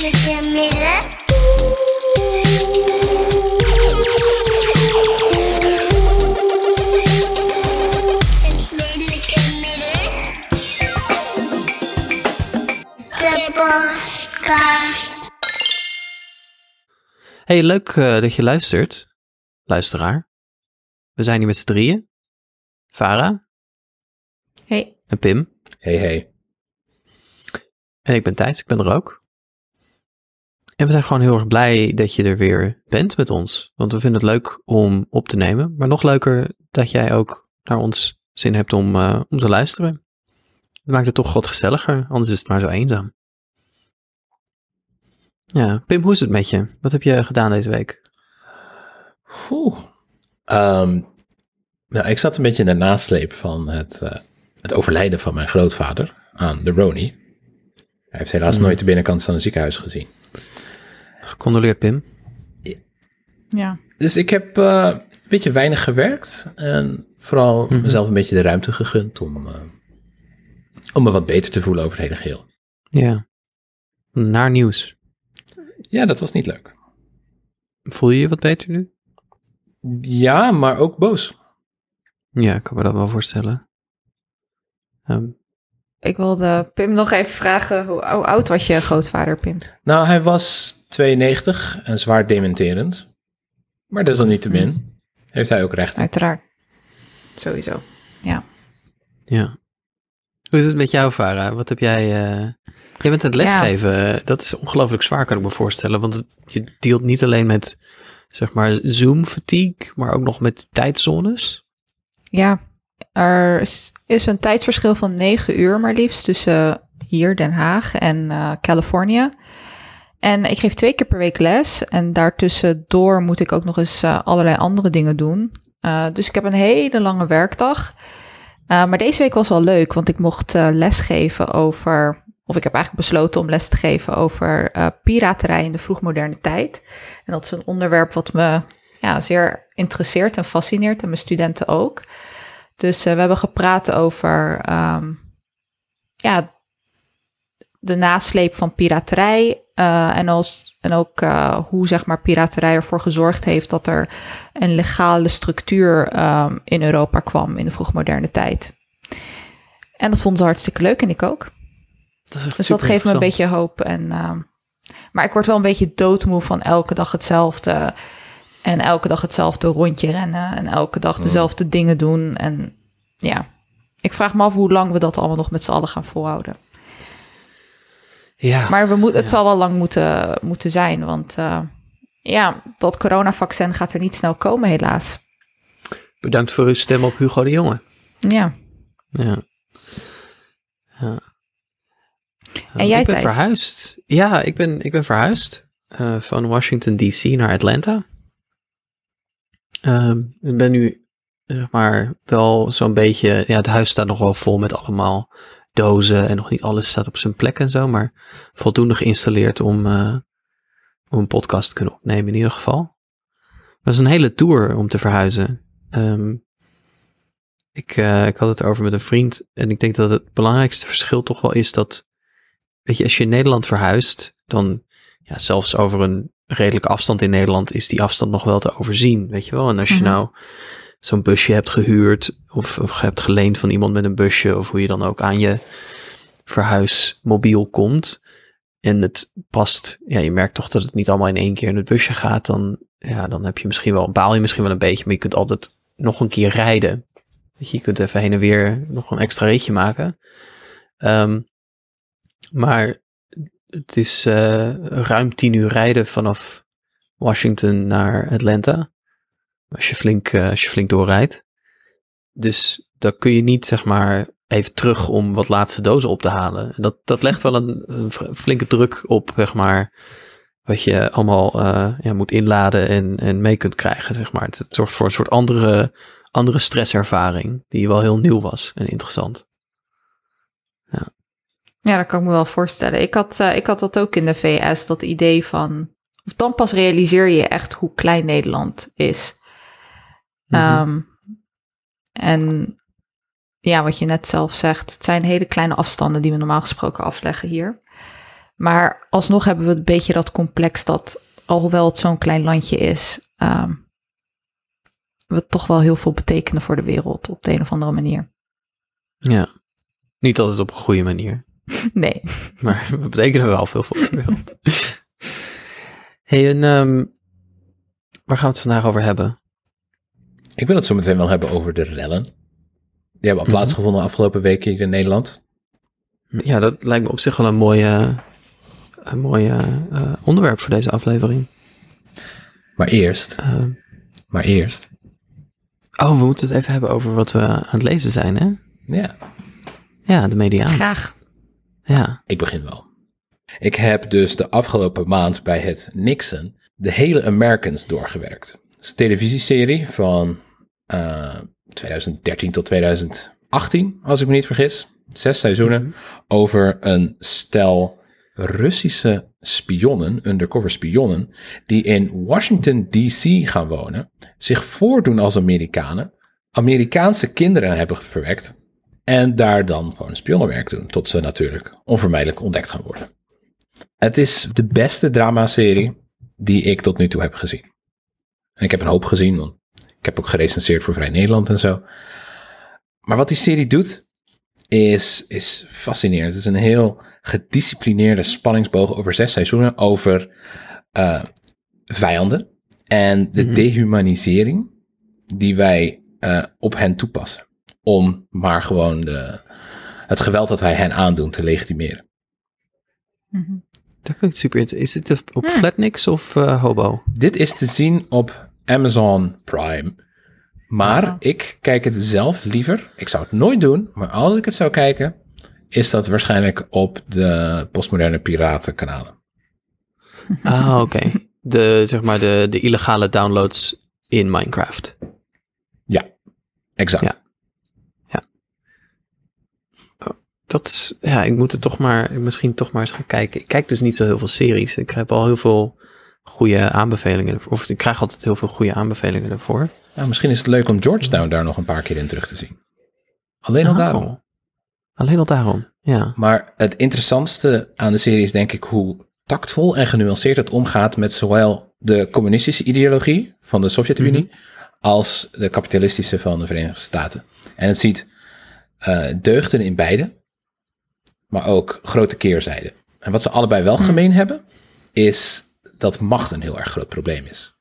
Hey, leuk eh, dat je luistert, luisteraar. We zijn hier met z'n drieën. Farah Hey. en Pim. Hey, hey. En ik ben Thijs, ik ben er ook. En we zijn gewoon heel erg blij dat je er weer bent met ons. Want we vinden het leuk om op te nemen. Maar nog leuker dat jij ook naar ons zin hebt om, eh, om te luisteren. Het maakt het toch wat gezelliger, anders is het maar zo eenzaam. Ja, Pim, hoe is het met je? Wat heb je gedaan deze week? Oeh. Ehm, nou, ik zat een beetje in de nasleep van het, eh, het overlijden van mijn grootvader aan de Roni. Hij heeft helaas nooit de binnenkant van een ziekenhuis gezien. Gecondoleerd, Pim. Ja. Dus ik heb eh, een beetje weinig gewerkt en vooral mezelf een beetje de ruimte gegund om, eh, om me wat beter te voelen over het hele geheel. Ja. Naar nieuws. Ja, dat was niet leuk. Voel je je wat beter nu? Ja, maar ook boos. Ja, ik kan me dat wel voorstellen. Ehm, Ik wilde Pim nog even vragen, hoe, hoe oud was je grootvader, Pim? Nou, hij was 92 en zwaar dementerend. Maar desalniettemin heeft hij ook rechten. Uiteraard. Sowieso. Ja. ja. Hoe is het met jou, Farah? Wat heb jij... eh, Jij bent aan het lesgeven. Dat is ongelooflijk zwaar, kan ik me voorstellen. Want het- je dealt niet alleen met, zeg maar, Zoom-fatigue, maar ook nog met tijdzones. Ja, er is, een tijdsverschil van negen uur maar liefst tussen hier, Den Haag en eh, Californië. En ik geef twee keer per week les en daartussendoor moet ik ook nog eens eh, allerlei andere dingen doen. Eh, dus ik heb een hele lange werkdag. Eh, maar deze week was wel leuk, want ik mocht eh, lesgeven over, of ik heb eigenlijk besloten om les te geven over eh, piraterij in de vroegmoderne tijd. En dat is een onderwerp wat me ja, zeer interesseert en fascineert en mijn studenten ook. Dus eh, we hebben gepraat over ehm, ja, de nasleep van piraterij. eh, en, als, en ook eh, hoe zeg maar, piraterij ervoor gezorgd heeft dat er een legale structuur ehm, in Europa kwam in de vroegmoderne tijd. En dat vonden ze hartstikke leuk en ik ook. Dat is Dus dat geeft me een beetje hoop. En, ehm, maar ik word wel een beetje doodmoe van elke dag hetzelfde. En elke dag hetzelfde rondje rennen. En elke dag dezelfde dingen doen. En ja, ik vraag me af hoe lang we dat allemaal nog met z'n allen gaan volhouden. Ja, Maar we moet, het zal wel lang moeten, moeten zijn. Want eh, ja, dat coronavaccin gaat er niet snel komen helaas. bedankt voor uw stem op Hugo de Jonge. Ja. Ja. ja. En jij, ik ben verhuisd. Ja, ik ben, ik ben verhuisd eh, van Washington DC naar Atlanta. Ehm, ik ben nu, zeg maar, wel zo'n beetje... Ja, het huis staat nog wel vol met allemaal dozen en nog niet alles staat op zijn plek en zo, maar voldoende geïnstalleerd om, eh, om een podcast te kunnen opnemen in ieder geval. Dat is een hele tour om te verhuizen. Ehm, ik, eh, ik had het erover met een vriend en ik denk dat het belangrijkste verschil toch wel is dat, weet je, als je in Nederland verhuist, dan ja, zelfs over een redelijke afstand in Nederland is die afstand nog wel te overzien, weet je wel. En als je Mhm. nou zo'n busje hebt gehuurd of, of hebt geleend van iemand met een busje of hoe je dan ook aan je verhuismobiel komt en het past, ja, je merkt toch dat het niet allemaal in één keer in het busje gaat, dan, ja, dan heb je misschien wel, baal je misschien wel een beetje, maar je kunt altijd nog een keer rijden. Je kunt even heen en weer nog een extra ritje maken. Ehm, maar het is eh, ruim tien uur rijden vanaf Washington naar Atlanta. Als je flink, eh, als je flink doorrijdt. Dus dan kun je niet, zeg maar, even terug om wat laatste dozen op te halen. En dat, dat legt wel een, flinke druk op, zeg maar, wat je allemaal eh, ja, moet inladen en, en mee kunt krijgen, zeg maar. Het, het zorgt voor een soort andere, andere stresservaring, die wel heel nieuw was en interessant. Ja, dat kan ik me wel voorstellen. Ik had, eh, ik had dat ook in de VS, dat idee van... Of dan pas realiseer je echt hoe klein Nederland is. Mhm. Ehm, en ja, wat je net zelf zegt, het zijn hele kleine afstanden die we normaal gesproken afleggen hier. Maar alsnog hebben we een beetje dat complex dat, alhoewel het zo'n klein landje is, ehm, we toch wel heel veel betekenen voor de wereld op de een of andere manier. Ja. Niet altijd op een goede manier. Nee. Maar we betekenen wel veel voor de wereld. hey, en ehm, waar gaan we het vandaag over hebben? Ik wil het zo meteen wel hebben over de rellen. Die hebben al Mhm. plaatsgevonden de afgelopen weken hier in Nederland. Ja, dat lijkt me op zich wel een mooie, een mooie eh, onderwerp voor deze aflevering. Maar eerst, Eh, maar eerst. oh, we moeten het even hebben over wat we aan het lezen zijn, hè? Ja, Ja, de media. Graag. Ja. ik begin wel. Ik heb dus de afgelopen maand bij het Nixon de hele Americans doorgewerkt. Het is een televisieserie van eh, 2013 tot 2018, als ik me niet vergis. Zes seizoenen over een stel Russische spionnen, undercover spionnen, die in Washington DC gaan wonen, zich voordoen als Amerikanen, Amerikaanse kinderen hebben verwekt en daar dan gewoon spionnenwerk doen, tot ze natuurlijk onvermijdelijk ontdekt gaan worden. Het is de beste dramaserie die ik tot nu toe heb gezien. En ik heb een hoop gezien, want ik heb ook gerecenseerd voor Vrij Nederland en zo. Maar wat die serie doet, is, is fascinerend. Het is een heel gedisciplineerde spanningsboog over zes seizoenen over eh, vijanden en de Mhm. dehumanisering die wij eh, op hen toepassen. Om maar gewoon de, het geweld dat wij hen aandoen te legitimeren. Mhm. Dat klinkt super interessant. Is het op Hmm. Flatnix of eh, Hobo? Dit is te zien op Amazon Prime. Maar ik kijk het zelf liever. Ik zou het nooit doen, maar als ik het zou kijken, is dat waarschijnlijk op de postmoderne piratenkanalen. Ah, oké. De, zeg maar, de, de illegale downloads in Minecraft. Exact. Ja. Dat ja, ik moet er toch maar, misschien toch maar eens gaan kijken. Ik kijk dus niet zo heel veel series. Ik heb al heel veel goede aanbevelingen. ervoor. Of ik krijg altijd heel veel goede aanbevelingen ervoor. Nou, misschien is het leuk om Georgetown daar nog een paar keer in terug te zien. Alleen al Oh. daarom. Alleen al daarom, ja. Maar het interessantste aan de serie is denk ik hoe tactvol en genuanceerd het omgaat met zowel de communistische ideologie van de Sovjet-Unie als de kapitalistische van de Verenigde Staten. En het ziet eh, deugden in beide, maar ook grote keerzijden. En wat ze allebei wel gemeen hebben, is dat macht een heel erg groot probleem is.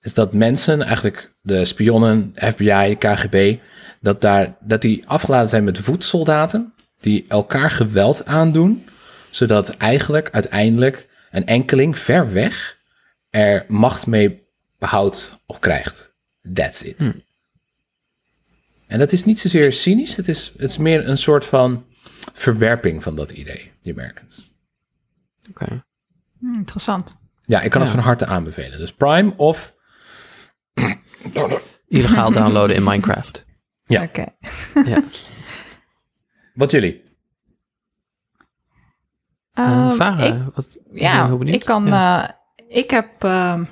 Is dat mensen, eigenlijk de spionnen, FBI, KGB, dat, daar, dat die afgeladen zijn met voedsoldaten die elkaar geweld aandoen, zodat eigenlijk uiteindelijk een enkeling ver weg er macht mee behoudt of krijgt. That's it. En dat is niet zozeer cynisch, het is, het is meer een soort van verwerping van dat idee, die Americans. Oké. Hm, interessant. Ja, ik kan het van harte aanbevelen. Dus Prime of... Illegaal downloaden in Minecraft. Ja. Oké. Ja. Wat jullie? Vara, ik- wat, ik ben Ja, ik kan. Ja. eh, ik heb ehm,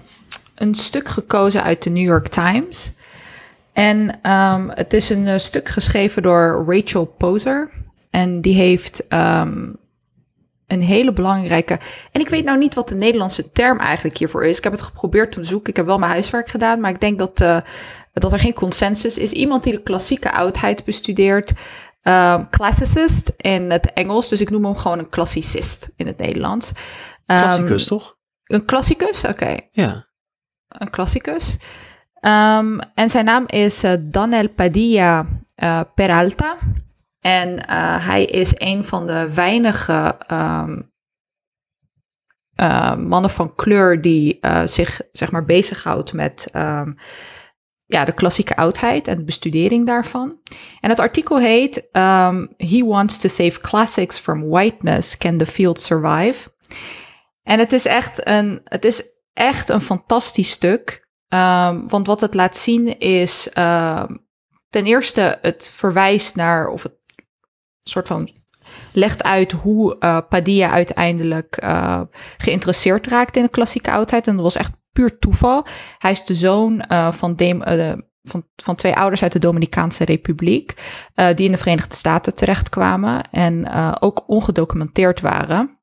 een stuk gekozen uit de New York Times. En ehm, het is een eh, stuk geschreven door Rachel Poser. En die heeft ehm, een hele belangrijke. En ik weet nou niet wat de Nederlandse term eigenlijk hiervoor is. Ik heb het geprobeerd te zoeken. Ik heb wel mijn huiswerk gedaan. Maar ik denk dat, eh, dat er geen consensus is. Iemand die de klassieke oudheid bestudeert. ehm, classicist in het Engels. Dus ik noem hem gewoon een klassicist in het Nederlands. Ehm, Klassicus, toch? Een klassicus, oké. Ja. Een klassicus. En zijn naam is eh, Danel Padilla eh, Peralta. En eh, hij is een van de weinige ehm, eh, mannen van kleur die eh, zich zeg maar bezighoudt met ehm, ja, de klassieke oudheid en de bestudering daarvan. En het artikel heet ehm, He wants to save classics from whiteness. Can the field survive? En het is echt een, het is echt een fantastisch stuk. Want wat het laat zien is ten eerste het verwijst naar of het soort van legt uit hoe eh, Padilla uiteindelijk eh, geïnteresseerd raakte in de klassieke oudheid. En dat was echt puur toeval. Hij is de zoon eh, van, eh, van, van twee ouders uit de Dominicaanse Republiek, die in de Verenigde Staten terechtkwamen en ook ongedocumenteerd waren.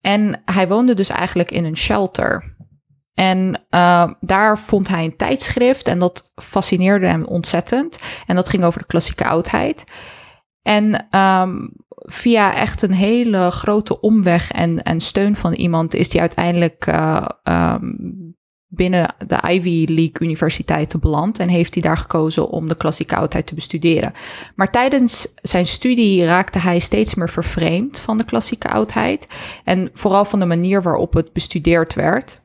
En hij woonde dus eigenlijk in een shelter. En uh, daar vond hij een tijdschrift en dat fascineerde hem ontzettend. En dat ging over de klassieke oudheid. En um, via echt een hele grote omweg en, en steun van iemand is hij uiteindelijk uh, um, binnen de Ivy League universiteiten beland en heeft hij daar gekozen om de klassieke oudheid te bestuderen. Maar tijdens zijn studie raakte hij steeds meer vervreemd van de klassieke oudheid en vooral van de manier waarop het bestudeerd werd.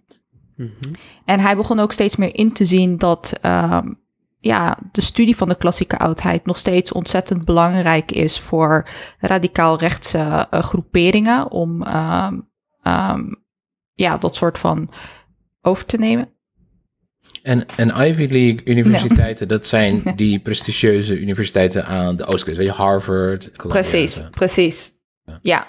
Mm -hmm. En hij begon ook steeds meer in te zien dat uh, ja, de studie van de klassieke oudheid nog steeds ontzettend belangrijk is voor radicaal rechtse uh, groeperingen om uh, um, ja, dat soort van over te nemen. En, en Ivy League universiteiten, dat zijn die prestigieuze universiteiten aan de oostkust. Weet je, Harvard, Columbia. Precies, precies. Ja. ja,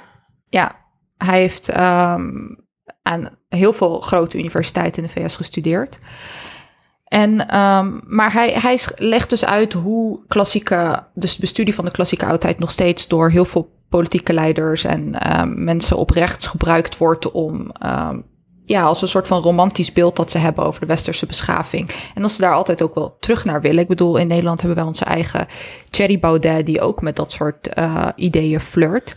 ja. Hij heeft um, aan heel veel grote universiteiten in de VS gestudeerd. En, um, maar hij, hij legt dus uit hoe klassieke, dus de bestudie van de klassieke oudheid nog steeds door heel veel politieke leiders en um, mensen op rechts gebruikt wordt om um, ja, als een soort van romantisch beeld dat ze hebben over de westerse beschaving. En als ze daar altijd ook wel terug naar willen. Ik bedoel, in Nederland hebben wij onze eigen Thierry Baudet, die ook met dat soort uh, ideeën flirt.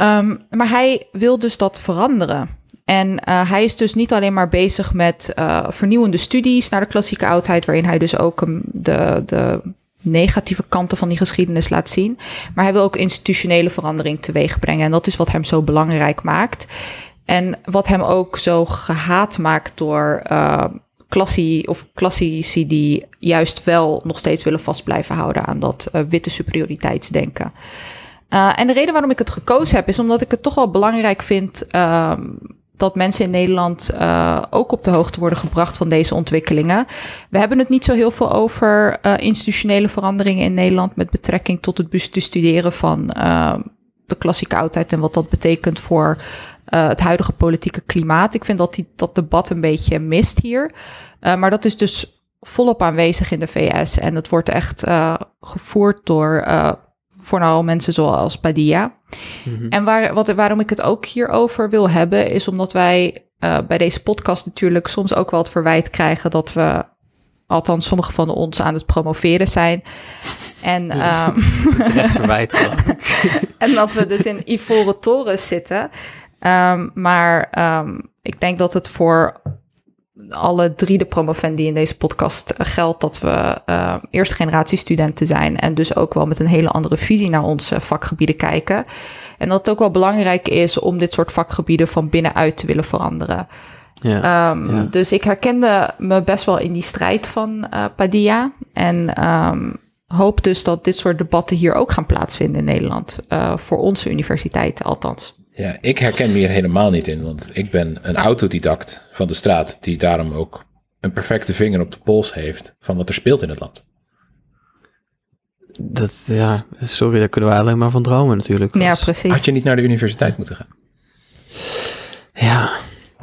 Um, maar hij wil dus dat veranderen. En uh, hij is dus niet alleen maar bezig met uh, vernieuwende studies naar de klassieke oudheid, waarin hij dus ook de, de negatieve kanten van die geschiedenis laat zien. Maar hij wil ook institutionele verandering teweeg brengen. En dat is wat hem zo belangrijk maakt. En wat hem ook zo gehaat maakt door uh, klassie of klassici die juist wel nog steeds willen vast blijven houden aan dat uh, witte superioriteitsdenken. Uh, en de reden waarom ik het gekozen heb is omdat ik het toch wel belangrijk vind uh, dat mensen in Nederland uh, ook op de hoogte worden gebracht van deze ontwikkelingen. We hebben het niet zo heel veel over uh, institutionele veranderingen in Nederland met betrekking tot het bestuderen van uh, de klassieke oudheid en wat dat betekent voor het huidige politieke klimaat. Ik vind dat die, dat debat een beetje mist hier. Maar dat is dus volop aanwezig in de VS en het wordt echt gevoerd door vooral mensen zoals Padilla. Mm-hmm. En waar, wat, waarom ik het ook hierover wil hebben, is omdat wij uh, bij deze podcast natuurlijk soms ook wel het verwijt krijgen dat we, althans sommige van ons, aan het promoveren zijn. En, um, terecht verwijt. en dat we dus in ivoren torens zitten. Um, maar um, ik denk dat het voor alle drie de promovendi in deze podcast geldt dat we uh, eerste generatie studenten zijn en dus ook wel met een hele andere visie naar onze vakgebieden kijken. En dat het ook wel belangrijk is om dit soort vakgebieden van binnenuit te willen veranderen. Ja, um, ja. Dus ik herkende me best wel in die strijd van uh, Padilla. En um, hoop dus dat dit soort debatten hier ook gaan plaatsvinden in Nederland. Uh, voor onze universiteiten althans. Ja, ik herken me hier helemaal niet in, want ik ben een autodidact van de straat die daarom ook een perfecte vinger op de pols heeft van wat er speelt in het land. Dat, ja, sorry, daar kunnen we alleen maar van dromen natuurlijk. Ja, precies. Had je niet naar de universiteit moeten gaan? Ja,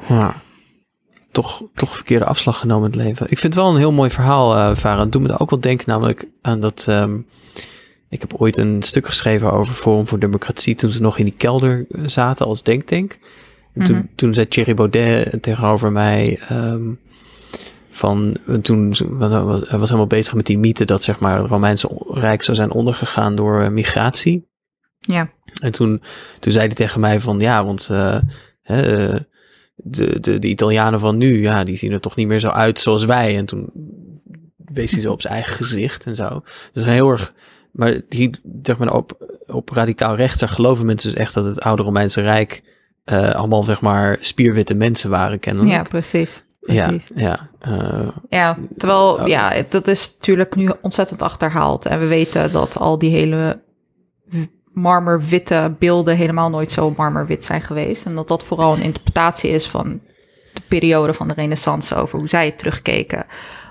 maar toch, toch verkeerde afslag genomen in het leven. Ik vind het wel een heel mooi verhaal, uh, Varen. Het doet me ook wel denken namelijk aan dat... Um, ik heb ooit een stuk geschreven over Forum voor Democratie toen ze nog in die kelder zaten als denktank. En toen, mm -hmm. toen zei Thierry Baudet tegenover mij um, van toen hij was, was helemaal bezig met die mythe dat zeg maar het Romeinse Rijk zou zijn ondergegaan door migratie. Ja. En toen, toen zei hij tegen mij van ja, want uh, hè, de, de, de Italianen van nu, ja, die zien er toch niet meer zo uit zoals wij. En toen wees hij zo op zijn eigen gezicht en zo. Dus heel erg maar die, zeg maar, op, op radicaal rechts, daar geloven mensen dus echt dat het oude Romeinse Rijk uh, allemaal, zeg maar, spierwitte mensen waren, kennelijk. Ja, precies. precies. Ja, ja. Uh, ja, terwijl, uh, ja, dat is natuurlijk nu ontzettend achterhaald. En we weten dat al die hele marmerwitte beelden helemaal nooit zo marmerwit zijn geweest. En dat dat vooral een interpretatie is van de periode van de renaissance over hoe zij terugkeken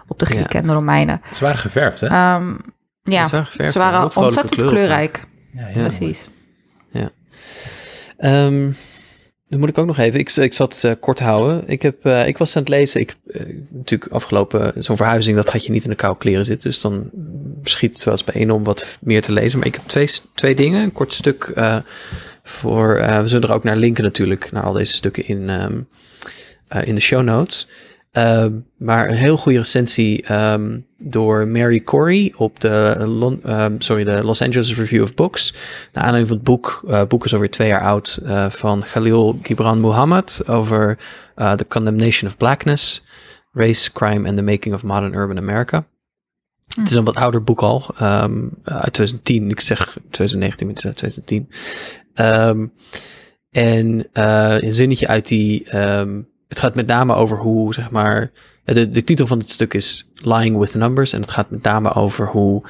op de Grieken ja. en de Romeinen. Ze waren geverfd, hè? Um, ja, ze waren ontzettend kleurrijk. Ja, ja, Precies. Ja. Um, dan moet ik ook nog even. Ik, ik zat uh, kort houden. Ik, heb, uh, ik was aan het lezen. Ik uh, natuurlijk afgelopen zo'n verhuizing. Dat gaat je niet in de koude kleren zitten. Dus dan schiet het wel eens bij één om wat meer te lezen. Maar ik heb twee, twee dingen. Een kort stuk Voor, eh, we zullen er ook naar linken natuurlijk, naar al deze stukken in, ehm, eh, in de show notes. Ehm, maar een heel goede recensie ehm, door Mary Corey op de, Lon- ehm, sorry, de Los Angeles Review of Books. Naar aanleiding van het boek, eh boek is alweer twee jaar oud, eh, van Khalil Gibran Muhammad over eh, The Condemnation of Blackness, Race, Crime and the Making of Modern Urban America. Het is een wat ouder boek al, uit 2010. Ik zeg 2019, maar het is uit 2010. Ehm, en eh, een zinnetje uit die. Het gaat met name over hoe, zeg maar. De, de titel van het stuk is Lying with Numbers. En het gaat met name over hoe,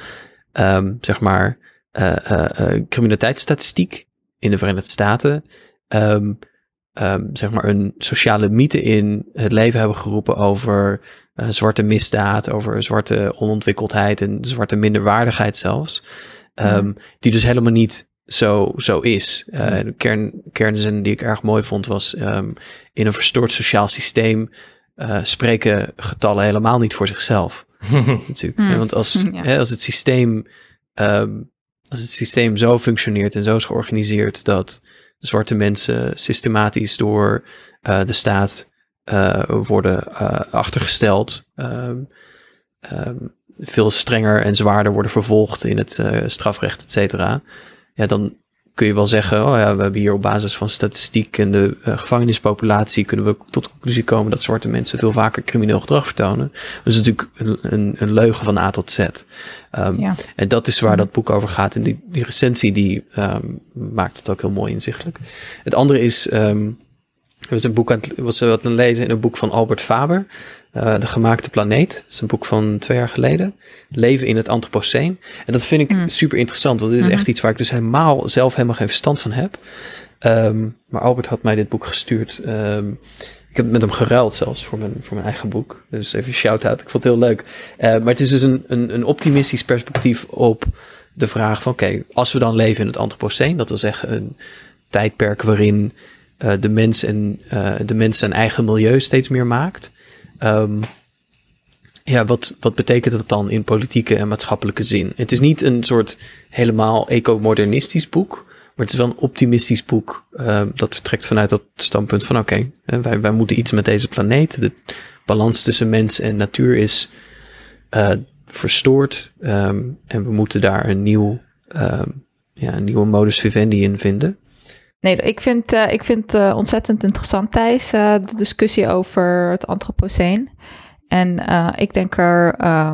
ehm, zeg maar, eh, criminaliteitsstatistiek in de Verenigde Staten. ehm, ehm, zeg maar, een sociale mythe in het leven hebben geroepen over zwarte misdaad, over zwarte onontwikkeldheid en zwarte minderwaardigheid zelfs. Ehm, Die dus helemaal niet zo, zo is. Eh, de kern, kernzin die ik erg mooi vond was: ehm, in een verstoord sociaal systeem eh, spreken getallen helemaal niet voor zichzelf. natuurlijk. Hmm. Want als, Ja. hè, als het systeem. ehm, als het systeem zo functioneert en zo is georganiseerd dat zwarte mensen systematisch door eh, de staat eh, worden eh, achtergesteld, ehm, ehm, veel strenger en zwaarder worden vervolgd in het eh, strafrecht, et cetera. Ja, dan kun je wel zeggen, oh ja, we hebben hier op basis van statistiek en de eh, gevangenispopulatie kunnen we tot de conclusie komen dat zwarte mensen veel vaker crimineel gedrag vertonen. Dat is natuurlijk een, een, een leugen van A tot Z. Ehm, Ja. En dat is waar dat boek over gaat. En die, die recensie die ehm, maakt het ook heel mooi inzichtelijk. Het andere is, er was een boek aan het, was wat aan het lezen in een boek van Albert Faber, eh, De Gemaakte Planeet. Dat is een boek van twee jaar geleden. Leven in het Anthropoceen. En dat vind ik Mm. super interessant, want dit is Mhm. echt iets waar ik dus helemaal zelf helemaal geen verstand van heb. Ehm, maar Albert had mij dit boek gestuurd. Ehm, ik heb het met hem geruild zelfs voor mijn, voor mijn eigen boek. Dus even shout-out. Ik vond het heel leuk. Eh, maar het is dus een, een, een optimistisch perspectief op de vraag van... oké, als we dan leven in het Anthropoceen... dat wil zeggen een tijdperk waarin eh, de, mens en, de mens zijn eigen milieu steeds meer maakt... Ehm, ja, wat, wat betekent dat dan in politieke en maatschappelijke zin? Het is niet een soort helemaal eco-modernistisch boek... Maar het is wel een optimistisch boek eh, dat vertrekt vanuit dat standpunt van oké, wij, wij moeten iets met deze planeet. De balans tussen mens en natuur is eh, verstoord ehm, en we moeten daar een, nieuw, ehm, ja, een nieuwe modus vivendi in vinden. Nee, ik vind, eh, ik vind eh, ontzettend interessant, Thijs, eh, de discussie over het Anthropoceen. En ik denk er eh,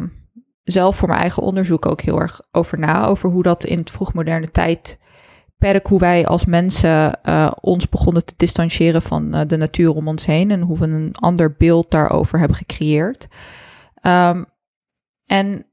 zelf voor mijn eigen onderzoek ook heel erg over na, over hoe dat in het vroegmoderne tijdperk, hoe wij als mensen ons begonnen te distancieren van de natuur om ons heen en hoe we een ander beeld daarover hebben gecreëerd. Ehm, en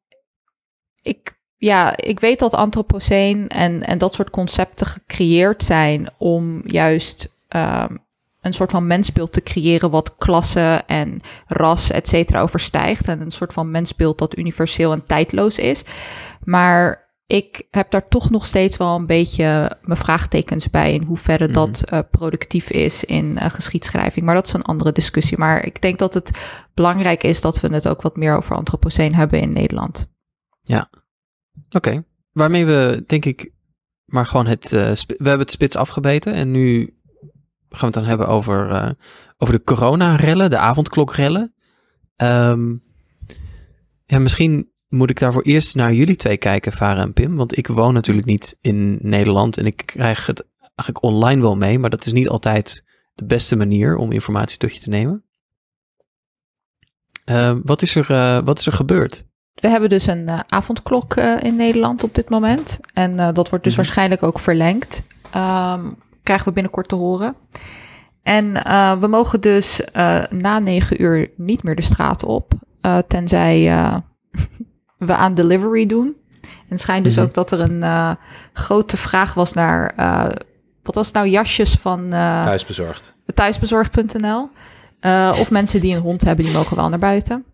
ik, ja, ik weet dat antropoceen en, en dat soort concepten gecreëerd zijn om juist ehm, een soort van mensbeeld te creëren wat klasse en ras, et cetera, overstijgt. En een soort van mensbeeld dat universeel en tijdloos is. Maar ik heb daar toch nog steeds wel een beetje mijn vraagtekens bij in hoeverre Mhm. dat eh, productief is in eh, geschiedschrijving. Maar dat is een andere discussie. Maar ik denk dat het belangrijk is dat we het ook wat meer over antropoceen hebben in Nederland. Oké, waarmee we denk ik maar gewoon het, eh, we hebben het spits afgebeten en nu gaan we het dan hebben over, eh, over de corona-rellen, de avondklokrellen. Ehm ja, misschien moet ik daarvoor eerst naar jullie twee kijken, Vara en Pim. Want ik woon natuurlijk niet in Nederland en ik krijg het eigenlijk online wel mee. Maar dat is niet altijd de beste manier om informatie tot je te nemen. Ehm, wat, is er, eh, wat is er gebeurd? We hebben dus een eh, avondklok eh, in Nederland op dit moment. En eh, dat wordt dus Mhm. waarschijnlijk ook verlengd. Ehm, krijgen we binnenkort te horen. En we mogen dus na negen uur niet meer de straat op. tenzij we aan delivery doen. En het schijnt dus Mhm. ook dat er een grote vraag was naar... wat was het nou? Jasjes van... Thuisbezorgd. thuisbezorgd.nl. Of mensen die een hond hebben, die mogen wel naar buiten.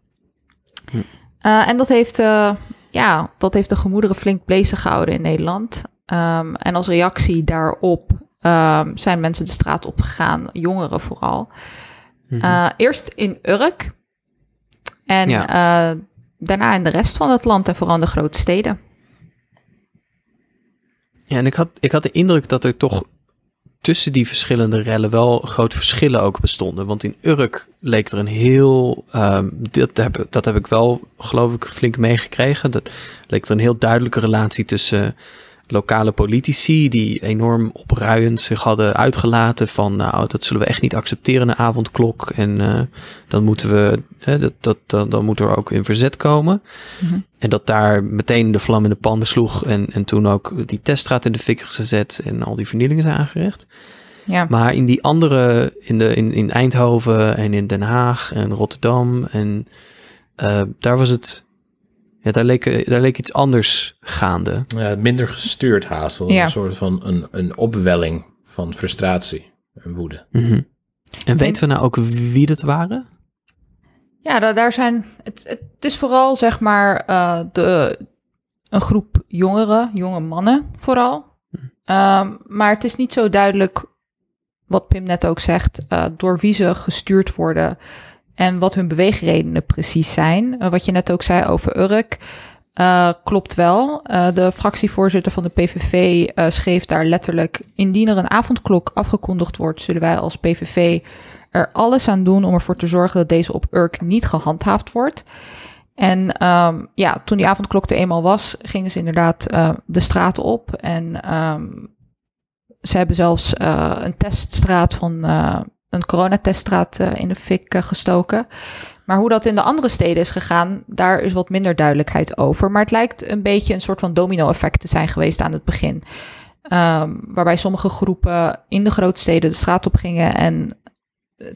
Hm. Eh, en dat heeft, eh, ja, dat heeft de gemoederen flink bezig gehouden in Nederland. Ehm, en als reactie daarop ehm, zijn mensen de straat opgegaan, jongeren vooral. Mhm. Eh, eerst in Urk. En Ja. daarna in de rest van het land en vooral in de grote steden. Ja, en ik had, ik had de indruk dat er toch tussen die verschillende rellen wel grote verschillen ook bestonden. Want in Urk leek er een heel, ehm, dat, heb, dat heb ik wel geloof ik flink meegekregen. Dat leek er een heel duidelijke relatie tussen lokale politici die enorm opruiend zich hadden uitgelaten van nou dat zullen we echt niet accepteren een avondklok en eh, dan moeten we hè, dat, dat, dan, dan moet er ook in verzet komen Mhm. en dat daar meteen de vlam in de pan besloeg en, en toen ook die teststraat in de fik gezet en al die vernielingen zijn aangericht Ja. maar in die andere in de in, in Eindhoven en in Den Haag en Rotterdam en eh, daar was het ja daar leek daar leek iets anders gaande Ja, minder gestuurd haastel. Ja. Een soort van een, een opwelling van frustratie en woede. Mhm. En weten we nou ook wie dat waren? Ja, da- daar zijn. Het, het is vooral zeg maar eh, de, een groep jongeren, jonge mannen vooral. Ehm, maar het is niet zo duidelijk, wat Pim net ook zegt, eh, door wie ze gestuurd worden en wat hun beweegredenen precies zijn. Eh, wat je net ook zei over Urk. eh, klopt wel. Eh, de fractievoorzitter van de PVV schreef daar letterlijk: Indien er een avondklok afgekondigd wordt, zullen wij als PVV er alles aan doen om ervoor te zorgen dat deze op Urk niet gehandhaafd wordt. En ehm, ja, toen die avondklok er eenmaal was, gingen ze inderdaad de straten op. En ehm, ze hebben zelfs een teststraat van een coronateststraat eh, in de fik eh, gestoken. Maar hoe dat in de andere steden is gegaan, daar is wat minder duidelijkheid over. Maar het lijkt een beetje een soort van domino-effect te zijn geweest aan het begin. Ehm, waarbij sommige groepen in de grootsteden de straat op gingen en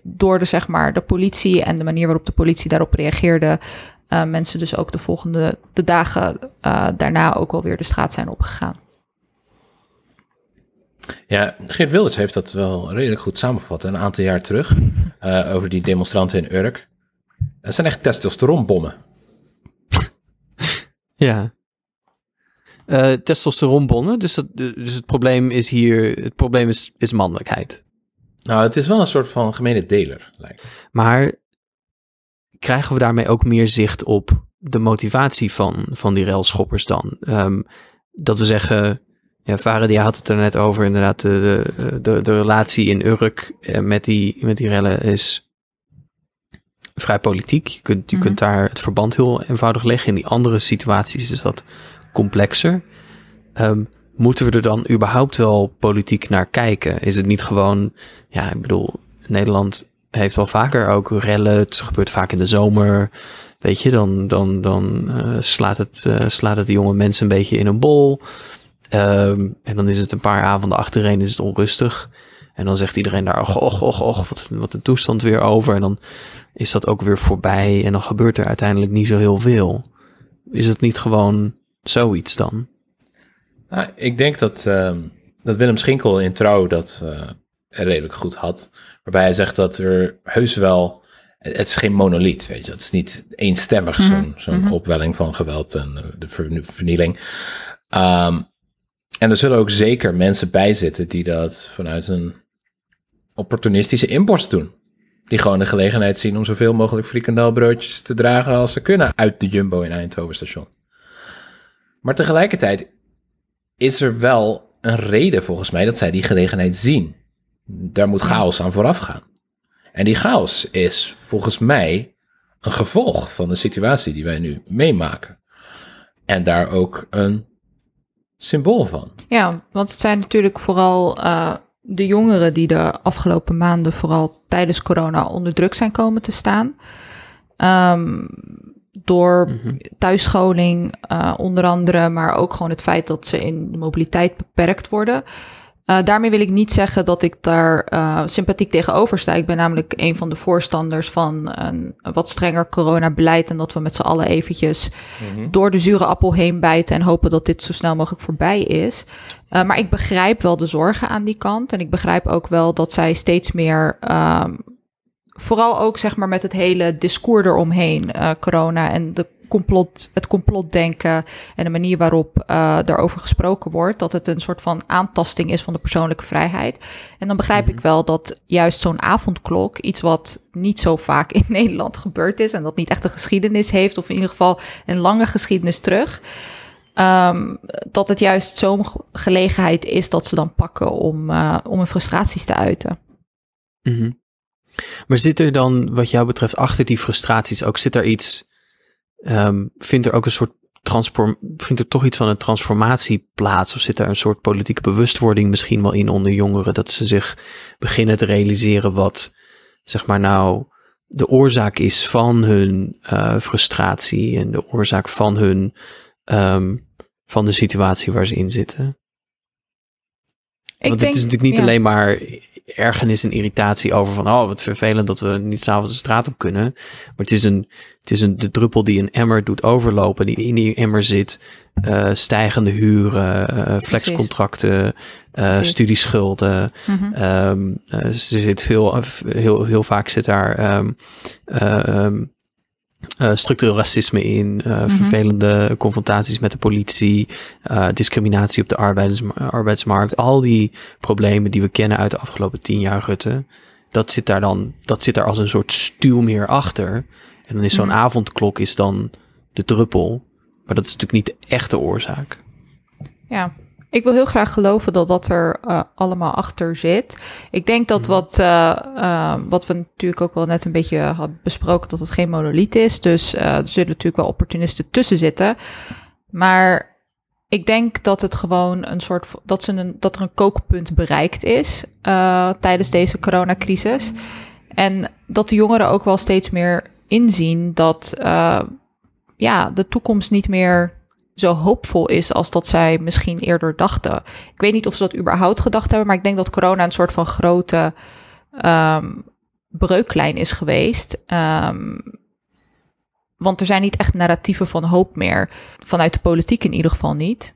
door de, zeg maar, de politie en de manier waarop de politie daarop reageerde, eh, mensen dus ook de volgende de dagen eh, daarna ook alweer de straat zijn opgegaan. Ja, Geert Wilders heeft dat wel redelijk goed samengevat een aantal jaar terug. eh, over die demonstranten in Urk. Het zijn echt testosteronbommen. Ja. Eh testosteronbonnen, dus, dat, dus het probleem is hier, het probleem is, is mannelijkheid. Nou, het is wel een soort van gemene deler. Lijkt. Maar krijgen we daarmee ook meer zicht op de motivatie van, van die railschoppers dan? Ehm, dat we zeggen, ja, Faraday had het er net over, inderdaad, de, de, de, relatie in Urk eh, met die, met die rellen is vrij politiek. Je kunt, je Mhm. kunt daar het verband heel eenvoudig leggen. In die andere situaties is dat complexer. Ehm, moeten we er dan überhaupt wel politiek naar kijken? Is het niet gewoon, ja, ik bedoel, Nederland heeft wel vaker ook rellen. Het gebeurt vaak in de zomer. Weet je, dan, dan, dan eh, slaat, het, eh, slaat het de jonge mensen een beetje in een bol. Ehm, en dan is het een paar avonden achtereen is het onrustig. En dan zegt iedereen daar, och, och, och, och wat, wat een toestand weer over. En dan is dat ook weer voorbij. En dan gebeurt er uiteindelijk niet zo heel veel. Is het niet gewoon zoiets dan? Nou, ik denk dat, ehm, dat Willem Schinkel in Trouw dat eh, redelijk goed had. Waarbij hij zegt dat er heus wel... Het is geen monoliet, weet je. Het is niet eenstemmig, zo'n zo'n opwelling van geweld en de ver- vernieling. Ehm, en er zullen ook zeker mensen bij zitten die dat vanuit een opportunistische inborst doen. Die gewoon de gelegenheid zien om zoveel mogelijk frikandelbroodjes te dragen als ze kunnen uit de Jumbo in Eindhoven station. Maar tegelijkertijd is er wel een reden volgens mij dat zij die gelegenheid zien. Daar moet chaos aan vooraf gaan. En die chaos is volgens mij een gevolg van de situatie die wij nu meemaken. En daar ook een symbool van. Ja, want het zijn natuurlijk vooral eh, de jongeren die de afgelopen maanden vooral tijdens corona onder druk zijn komen te staan. Ehm, door thuisscholing eh, onder andere, maar ook gewoon het feit dat ze in de mobiliteit beperkt worden. Eh, daarmee wil ik niet zeggen dat ik daar eh, sympathiek tegenover sta. Ik ben namelijk een van de voorstanders van een, wat strenger coronabeleid. En dat we met z'n allen eventjes door de zure appel heen bijten en hopen dat dit zo snel mogelijk voorbij is. Uh, maar ik begrijp wel de zorgen aan die kant. En ik begrijp ook wel dat zij steeds meer. Um, vooral ook zeg maar met het hele discours eromheen, corona en de complot, het complotdenken en de manier waarop uh, daarover gesproken wordt, dat het een soort van aantasting is van de persoonlijke vrijheid. En dan begrijp ik wel dat juist zo'n avondklok, iets wat niet zo vaak in Nederland gebeurd is en dat niet echt een geschiedenis heeft, of in ieder geval een lange geschiedenis terug. ehm, dat het juist zo'n ge- gelegenheid is dat ze dan pakken om, eh, om hun frustraties te uiten. Mhm. Maar zit er dan, wat jou betreft, achter die frustraties ook, zit er iets, ehm, vindt er ook een soort transform, vindt er toch iets van een transformatie plaats? Of zit er een soort politieke bewustwording misschien wel in onder jongeren, dat ze zich beginnen te realiseren wat, zeg maar nou, de oorzaak is van hun eh, frustratie en de oorzaak van hun, ehm, van de situatie waar ze in zitten? Ik Want denk, het is natuurlijk niet ja. alleen maar ergernis en irritatie over van, oh, wat vervelend dat we niet s'avonds de straat op kunnen. Maar het is, een, het is een, de druppel die een emmer doet overlopen, die in die emmer zit. eh, stijgende huren, eh, flexcontracten, Precies. studieschulden. Mhm. Ehm, eh, er zit veel, heel, heel vaak zit daar ehm, eh, eh, structureel racisme in, eh, Mhm. vervelende confrontaties met de politie, eh, discriminatie op de arbeids, arbeidsmarkt. Al die problemen die we kennen uit de afgelopen tien jaar Rutte, dat zit daar dan, dat zit daar als een soort stuwmeer achter. En dan is zo'n Mhm. avondklok is dan de druppel. Maar dat is natuurlijk niet de echte oorzaak. Ja, ik wil heel graag geloven dat dat er eh, allemaal achter zit. Ik denk dat wat, eh, eh, wat we natuurlijk ook wel net een beetje hadden besproken, dat het geen monolith is. Dus er zullen natuurlijk wel opportunisten tussen zitten. Maar ik denk dat het gewoon een soort dat, ze een, dat er een kookpunt bereikt is tijdens deze coronacrisis. En dat de jongeren ook wel steeds meer inzien dat ja, de toekomst niet meer zo hoopvol is als dat zij misschien eerder dachten. Ik weet niet of ze dat überhaupt gedacht hebben, maar ik denk dat corona een soort van grote ehm, breuklijn is geweest. Ehm, want er zijn niet echt narratieven van hoop meer. Vanuit de politiek in ieder geval niet.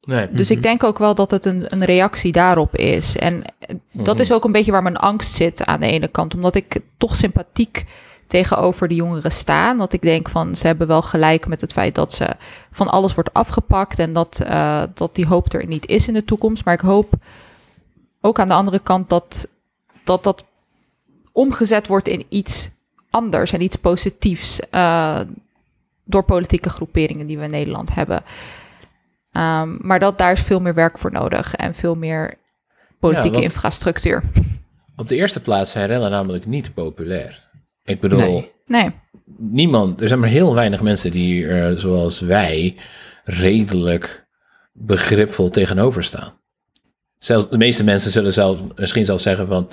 Nee. Dus ik denk ook wel dat het een, een reactie daarop is. En dat is ook een beetje waar mijn angst zit aan de ene kant. Omdat ik toch sympathiek tegenover de jongeren sta. Dat ik denk van ze hebben wel gelijk met het feit dat ze van alles wordt afgepakt. En dat, eh, dat die hoop er niet is in de toekomst. Maar ik hoop ook aan de andere kant dat dat, dat omgezet wordt in iets anders en iets positiefs. eh, door politieke groeperingen die we in Nederland hebben. Ehm, maar dat, daar is veel meer werk voor nodig en veel meer politieke infrastructuur. Op de eerste plaats zijn rellen namelijk niet populair. Ik bedoel, Nee. Nee, niemand, er zijn maar heel weinig mensen die er, zoals wij, redelijk begripvol tegenover staan. Zelfs de meeste mensen zullen zelf, misschien zelfs zeggen van,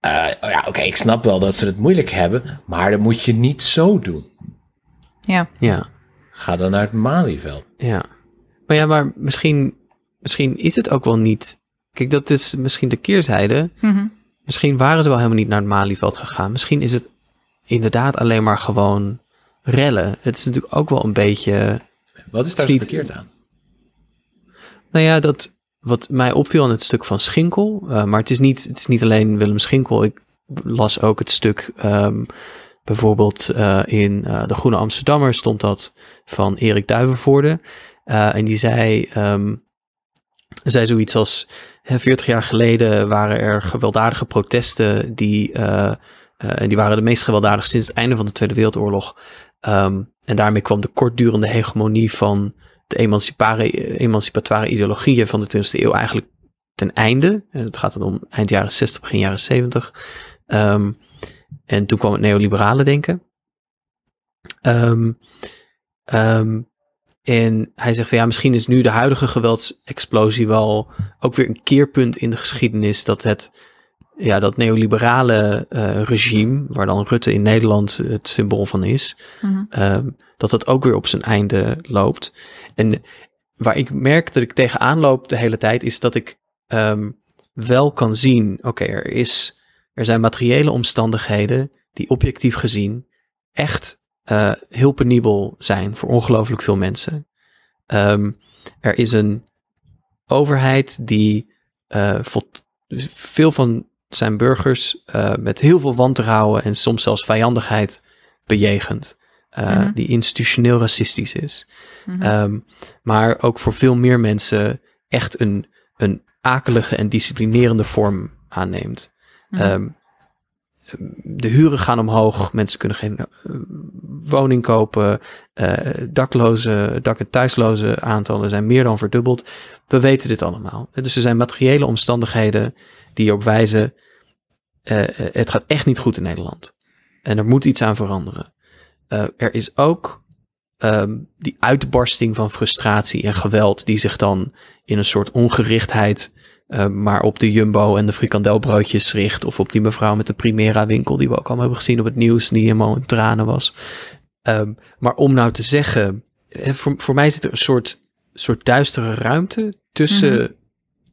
eh, ja, oké, ik snap wel dat ze het moeilijk hebben, maar dat moet je niet zo doen. ja. Ja. Ga dan naar het Malieveld. Ja. Maar ja, maar misschien, misschien is het ook wel niet. Kijk, dat is misschien de keerzijde. Mhm. Misschien waren ze wel helemaal niet naar het Malieveld gegaan. Misschien is het inderdaad alleen maar gewoon rellen. Het is natuurlijk ook wel een beetje. Wat is daar Niet- verkeerd aan? Nou ja, dat wat mij opviel aan het stuk van Schinkel. eh, maar het is, niet, het is niet alleen Willem Schinkel. Ik las ook het stuk. ehm, bijvoorbeeld eh, in eh, De Groene Amsterdammer stond dat van Erik Duivenvoorde. En die zei, ehm, zei zoiets als. hè, 40 jaar geleden waren er gewelddadige protesten. Die, en die waren de meest gewelddadige sinds het einde van de Tweede Wereldoorlog. Ehm, en daarmee kwam de kortdurende hegemonie van de emancipatoire ideologieën van de 20e eeuw eigenlijk ten einde. En het gaat dan om eind jaren 60, begin jaren 70. Ehm, en toen kwam het neoliberale denken. Ehm, en hij zegt van ja, misschien is nu de huidige geweldsexplosie wel ook weer een keerpunt in de geschiedenis dat het ja, dat neoliberale eh, regime, waar dan Rutte in Nederland het symbool van is, Mhm. ehm, dat dat ook weer op zijn einde loopt. En waar ik merk dat ik tegenaan loop de hele tijd, is dat ik ehm, wel kan zien, oké, er is, er zijn materiële omstandigheden die objectief gezien echt eh, heel penibel zijn voor ongelooflijk veel mensen. Ehm, er is een overheid die eh, veel van zijn burgers eh, met heel veel wantrouwen en soms zelfs vijandigheid bejegent. eh, Mhm. Die institutioneel racistisch is. Mhm. Ehm, maar ook voor veel meer mensen echt een, een akelige en disciplinerende vorm aanneemt. Ehm, de huren gaan omhoog, mensen kunnen geen eh, woning kopen, daklozen, dak- en thuisloze aantallen zijn meer dan verdubbeld. We weten dit allemaal. Dus er zijn materiële omstandigheden die erop wijzen, eh, het gaat echt niet goed in Nederland. En er moet iets aan veranderen. Eh, er is ook ehm, die uitbarsting van frustratie en geweld die zich dan in een soort ongerichtheid eh, maar op de Jumbo en de frikandelbroodjes richt. Of op die mevrouw met de Primera winkel die we ook allemaal hebben gezien op het nieuws. Die helemaal in tranen was. Ehm, maar om nou te zeggen, voor, voor mij zit er een soort, soort duistere ruimte tussen Mhm.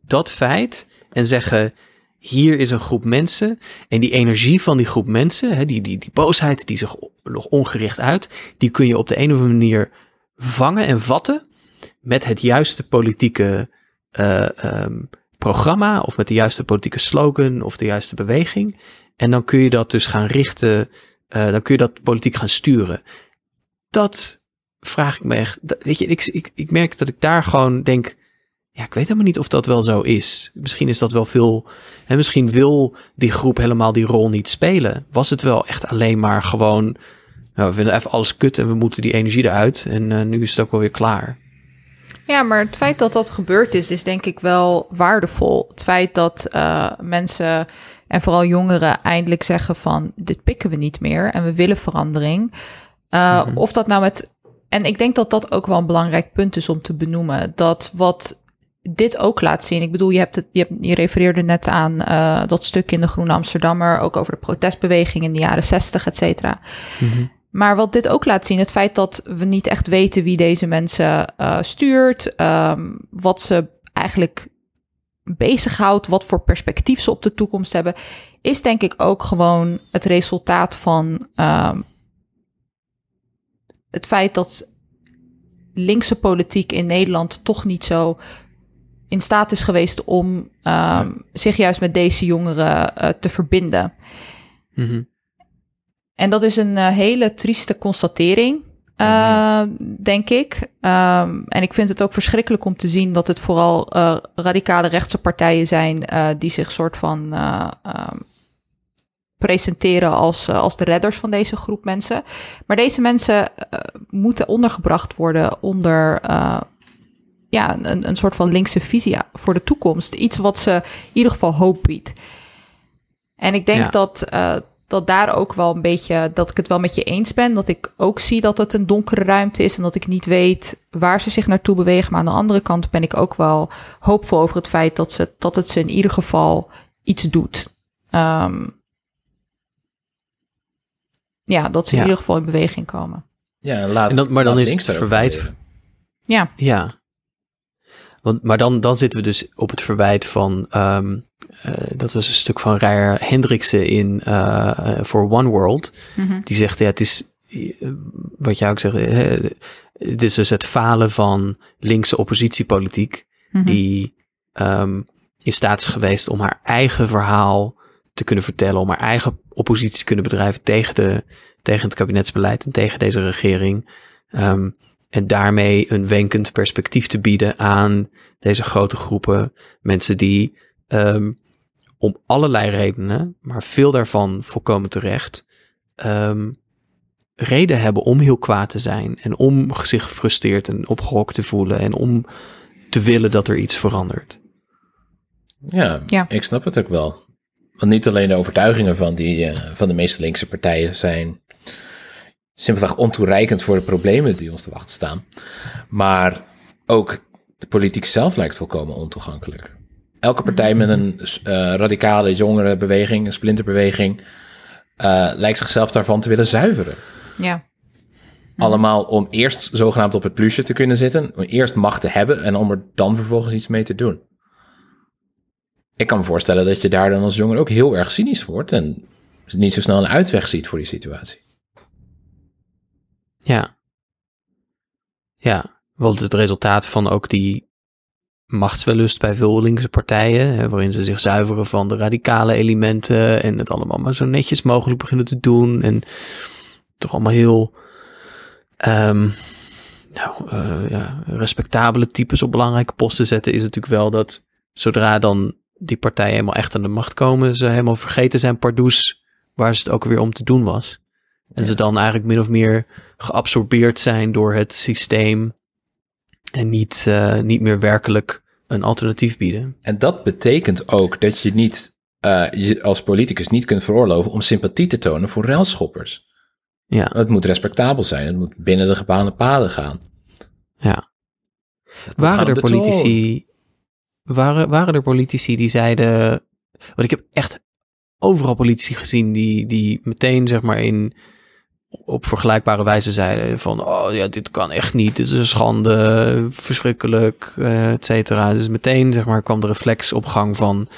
dat feit en zeggen, hier is een groep mensen en die energie van die groep mensen, hè, die, die, die boosheid die zich nog ongericht uit, die kun je op de een of andere manier vangen en vatten met het juiste politieke eh, ehm, programma of met de juiste politieke slogan of de juiste beweging. En dan kun je dat dus gaan richten, eh, dan kun je dat politiek gaan sturen. Dat vraag ik me echt. Weet je, ik, ik, ik merk dat ik daar gewoon denk. Ja, ik weet helemaal niet of dat wel zo is. Misschien is dat wel veel. En misschien wil die groep helemaal die rol niet spelen. Was het wel echt alleen maar gewoon. Nou, we vinden even alles kut en we moeten die energie eruit. En eh, nu is het ook wel weer klaar. Ja, maar het feit dat dat gebeurd is, is denk ik wel waardevol. Het feit dat eh, mensen en vooral jongeren eindelijk zeggen van dit pikken we niet meer en we willen verandering. Uh, Mhm. Of dat nou met. En ik denk dat dat ook wel een belangrijk punt is om te benoemen. Dat wat dit ook laat zien. Ik bedoel, je, hebt het, je, hebt, je refereerde net aan uh, dat stuk in de Groene Amsterdammer, ook over de protestbeweging in de jaren 60, et cetera. Mhm. Maar wat dit ook laat zien, het feit dat we niet echt weten wie deze mensen uh, stuurt, um, wat ze eigenlijk bezighoudt, wat voor perspectief ze op de toekomst hebben, is denk ik ook gewoon het resultaat van um, het feit dat linkse politiek in Nederland toch niet zo in staat is geweest om um, ja. zich juist met deze jongeren uh, te verbinden. Mm -hmm. En dat is een uh, hele trieste constatering, uh, mm -hmm. denk ik. Um, en ik vind het ook verschrikkelijk om te zien dat het vooral radicale rechtse partijen zijn die zich soort van um, presenteren als, als de redders van deze groep mensen. Maar deze mensen moeten ondergebracht worden onder ja, een, een soort van linkse visie voor de toekomst. Iets wat ze in ieder geval hoop biedt. En ik denk ja. dat, uh, dat daar ook wel een beetje, dat ik het wel met je eens ben. Dat ik ook zie dat het een donkere ruimte is en dat ik niet weet waar ze zich naartoe bewegen. Maar aan de andere kant ben ik ook wel hoopvol over het feit dat, ze, dat het ze in ieder geval iets doet. Um, ja, dat ze ja. in ieder geval in beweging komen. Ja, laat, en dat, maar dan laat is het verwijt. Ja. Ja. Want, maar dan, dan zitten we dus op het verwijt van. Um, uh, dat was een stuk van Rijer Hendriksen in uh, voor One World. Mhm. Mm -hmm. Die zegt: ja, het is. Wat jij ook zegt. Het is dus het falen van linkse oppositiepolitiek. Mhm. Mm -hmm. Die um, in staat is geweest om haar eigen verhaal te kunnen vertellen. Om haar eigen oppositie te kunnen bedrijven tegen, de, tegen het kabinetsbeleid en tegen deze regering. Um, en daarmee een wenkend perspectief te bieden aan deze grote groepen mensen die um, om allerlei redenen, maar veel daarvan volkomen terecht, um, reden hebben om heel kwaad te zijn en om zich gefrustreerd en opgehokt te voelen en om te willen dat er iets verandert. Ja, ja. ik snap het ook wel. Want niet alleen de overtuigingen van, die, uh, van de meeste linkse partijen zijn simpelweg ontoereikend voor de problemen die ons te wachten staan. Maar ook de politiek zelf lijkt volkomen ontoegankelijk. Elke partij met een uh, radicale jongere beweging, een splinterbeweging, uh, lijkt zichzelf daarvan te willen zuiveren. Ja. Allemaal om eerst zogenaamd op het plusje te kunnen zitten, om eerst macht te hebben en om er dan vervolgens iets mee te doen. Ik kan me voorstellen dat je daar dan als jongere ook heel erg cynisch wordt en niet zo snel een uitweg ziet voor die situatie. Ja. Ja, want het resultaat van ook die machtswellust bij veel linkse partijen, hè, waarin ze zich zuiveren van de radicale elementen en het allemaal maar zo netjes mogelijk beginnen te doen en toch allemaal heel um, nou, uh, ja, respectabele types op belangrijke posten zetten, is natuurlijk wel dat zodra dan die partijen helemaal echt aan de macht komen, ze helemaal vergeten zijn pardoes waar ze het ook weer om te doen was. En ze dan eigenlijk min of meer geabsorbeerd zijn door het systeem en niet, eh, niet meer werkelijk een alternatief bieden. En dat betekent ook dat je niet eh, je als politicus niet kunt veroorloven om sympathie te tonen voor railschoppers. Ja, Het moet respectabel zijn, het moet binnen de gebaande paden gaan. ja. Waren er politici, waren, waren er politici die zeiden, want ik heb echt overal politici gezien die, die meteen zeg maar in, op vergelijkbare wijze zeiden van, oh ja, dit kan echt niet, dit is een schande, verschrikkelijk, eh, et cetera. Dus meteen zeg maar kwam de reflex op gang van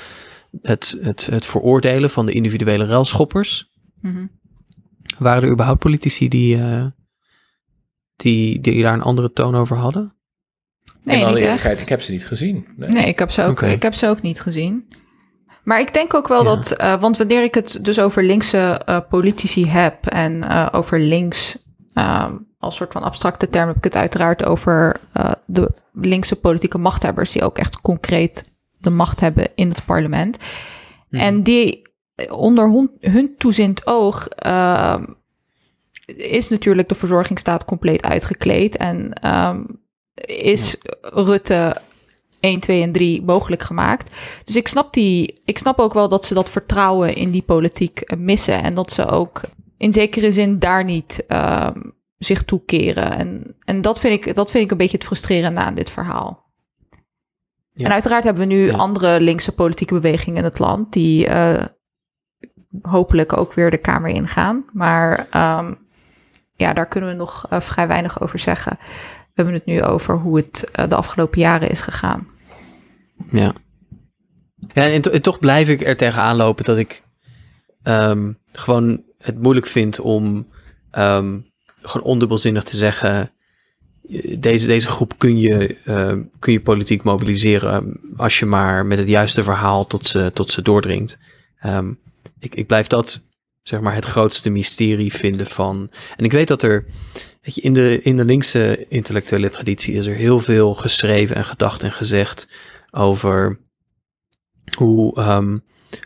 het, het, het veroordelen van de individuele relschoppers. Mhm. Waren er überhaupt politici die, eh, die, die daar een andere toon over hadden? Nee, In alle niet echt. ik heb ze niet gezien. Nee. Nee, ik heb ze ook, ik heb ze ook niet gezien. Maar ik denk ook wel Ja. dat, eh, want wanneer ik het dus over linkse eh, politici heb en eh, over links als soort van abstracte term heb ik het uiteraard over de linkse politieke machthebbers die ook echt concreet de macht hebben in het parlement. En die onder hun, hun toeziend oog is natuurlijk de verzorgingsstaat compleet uitgekleed en ehm, is Rutte 1, 2 en 3 mogelijk gemaakt. Dus ik snap, die, ik snap ook wel dat ze dat vertrouwen in die politiek eh, missen. En dat ze ook in zekere zin daar niet ehm, zich toekeren. En, en dat, vind ik, dat vind ik een beetje het frustrerende aan dit verhaal. Ja. En uiteraard hebben we nu Ja. andere linkse politieke bewegingen in het land... die eh, hopelijk ook weer de Kamer ingaan. Maar ehm, ja, daar kunnen we nog eh, vrij weinig over zeggen. We hebben het nu over hoe het de afgelopen jaren is gegaan. Ja. Ja, en, to- en toch blijf ik er tegenaan lopen dat ik ehm, gewoon het moeilijk vind om ehm, gewoon ondubbelzinnig te zeggen. eh, Deze, deze groep kun je, ehm, kun je politiek mobiliseren als je maar met het juiste verhaal tot ze, tot ze doordringt. Ik, ik blijf dat zeg maar het grootste mysterie vinden van. En ik weet dat er weet je, in, de, in de linkse intellectuele traditie is er heel veel geschreven en gedacht en gezegd over hoe ehm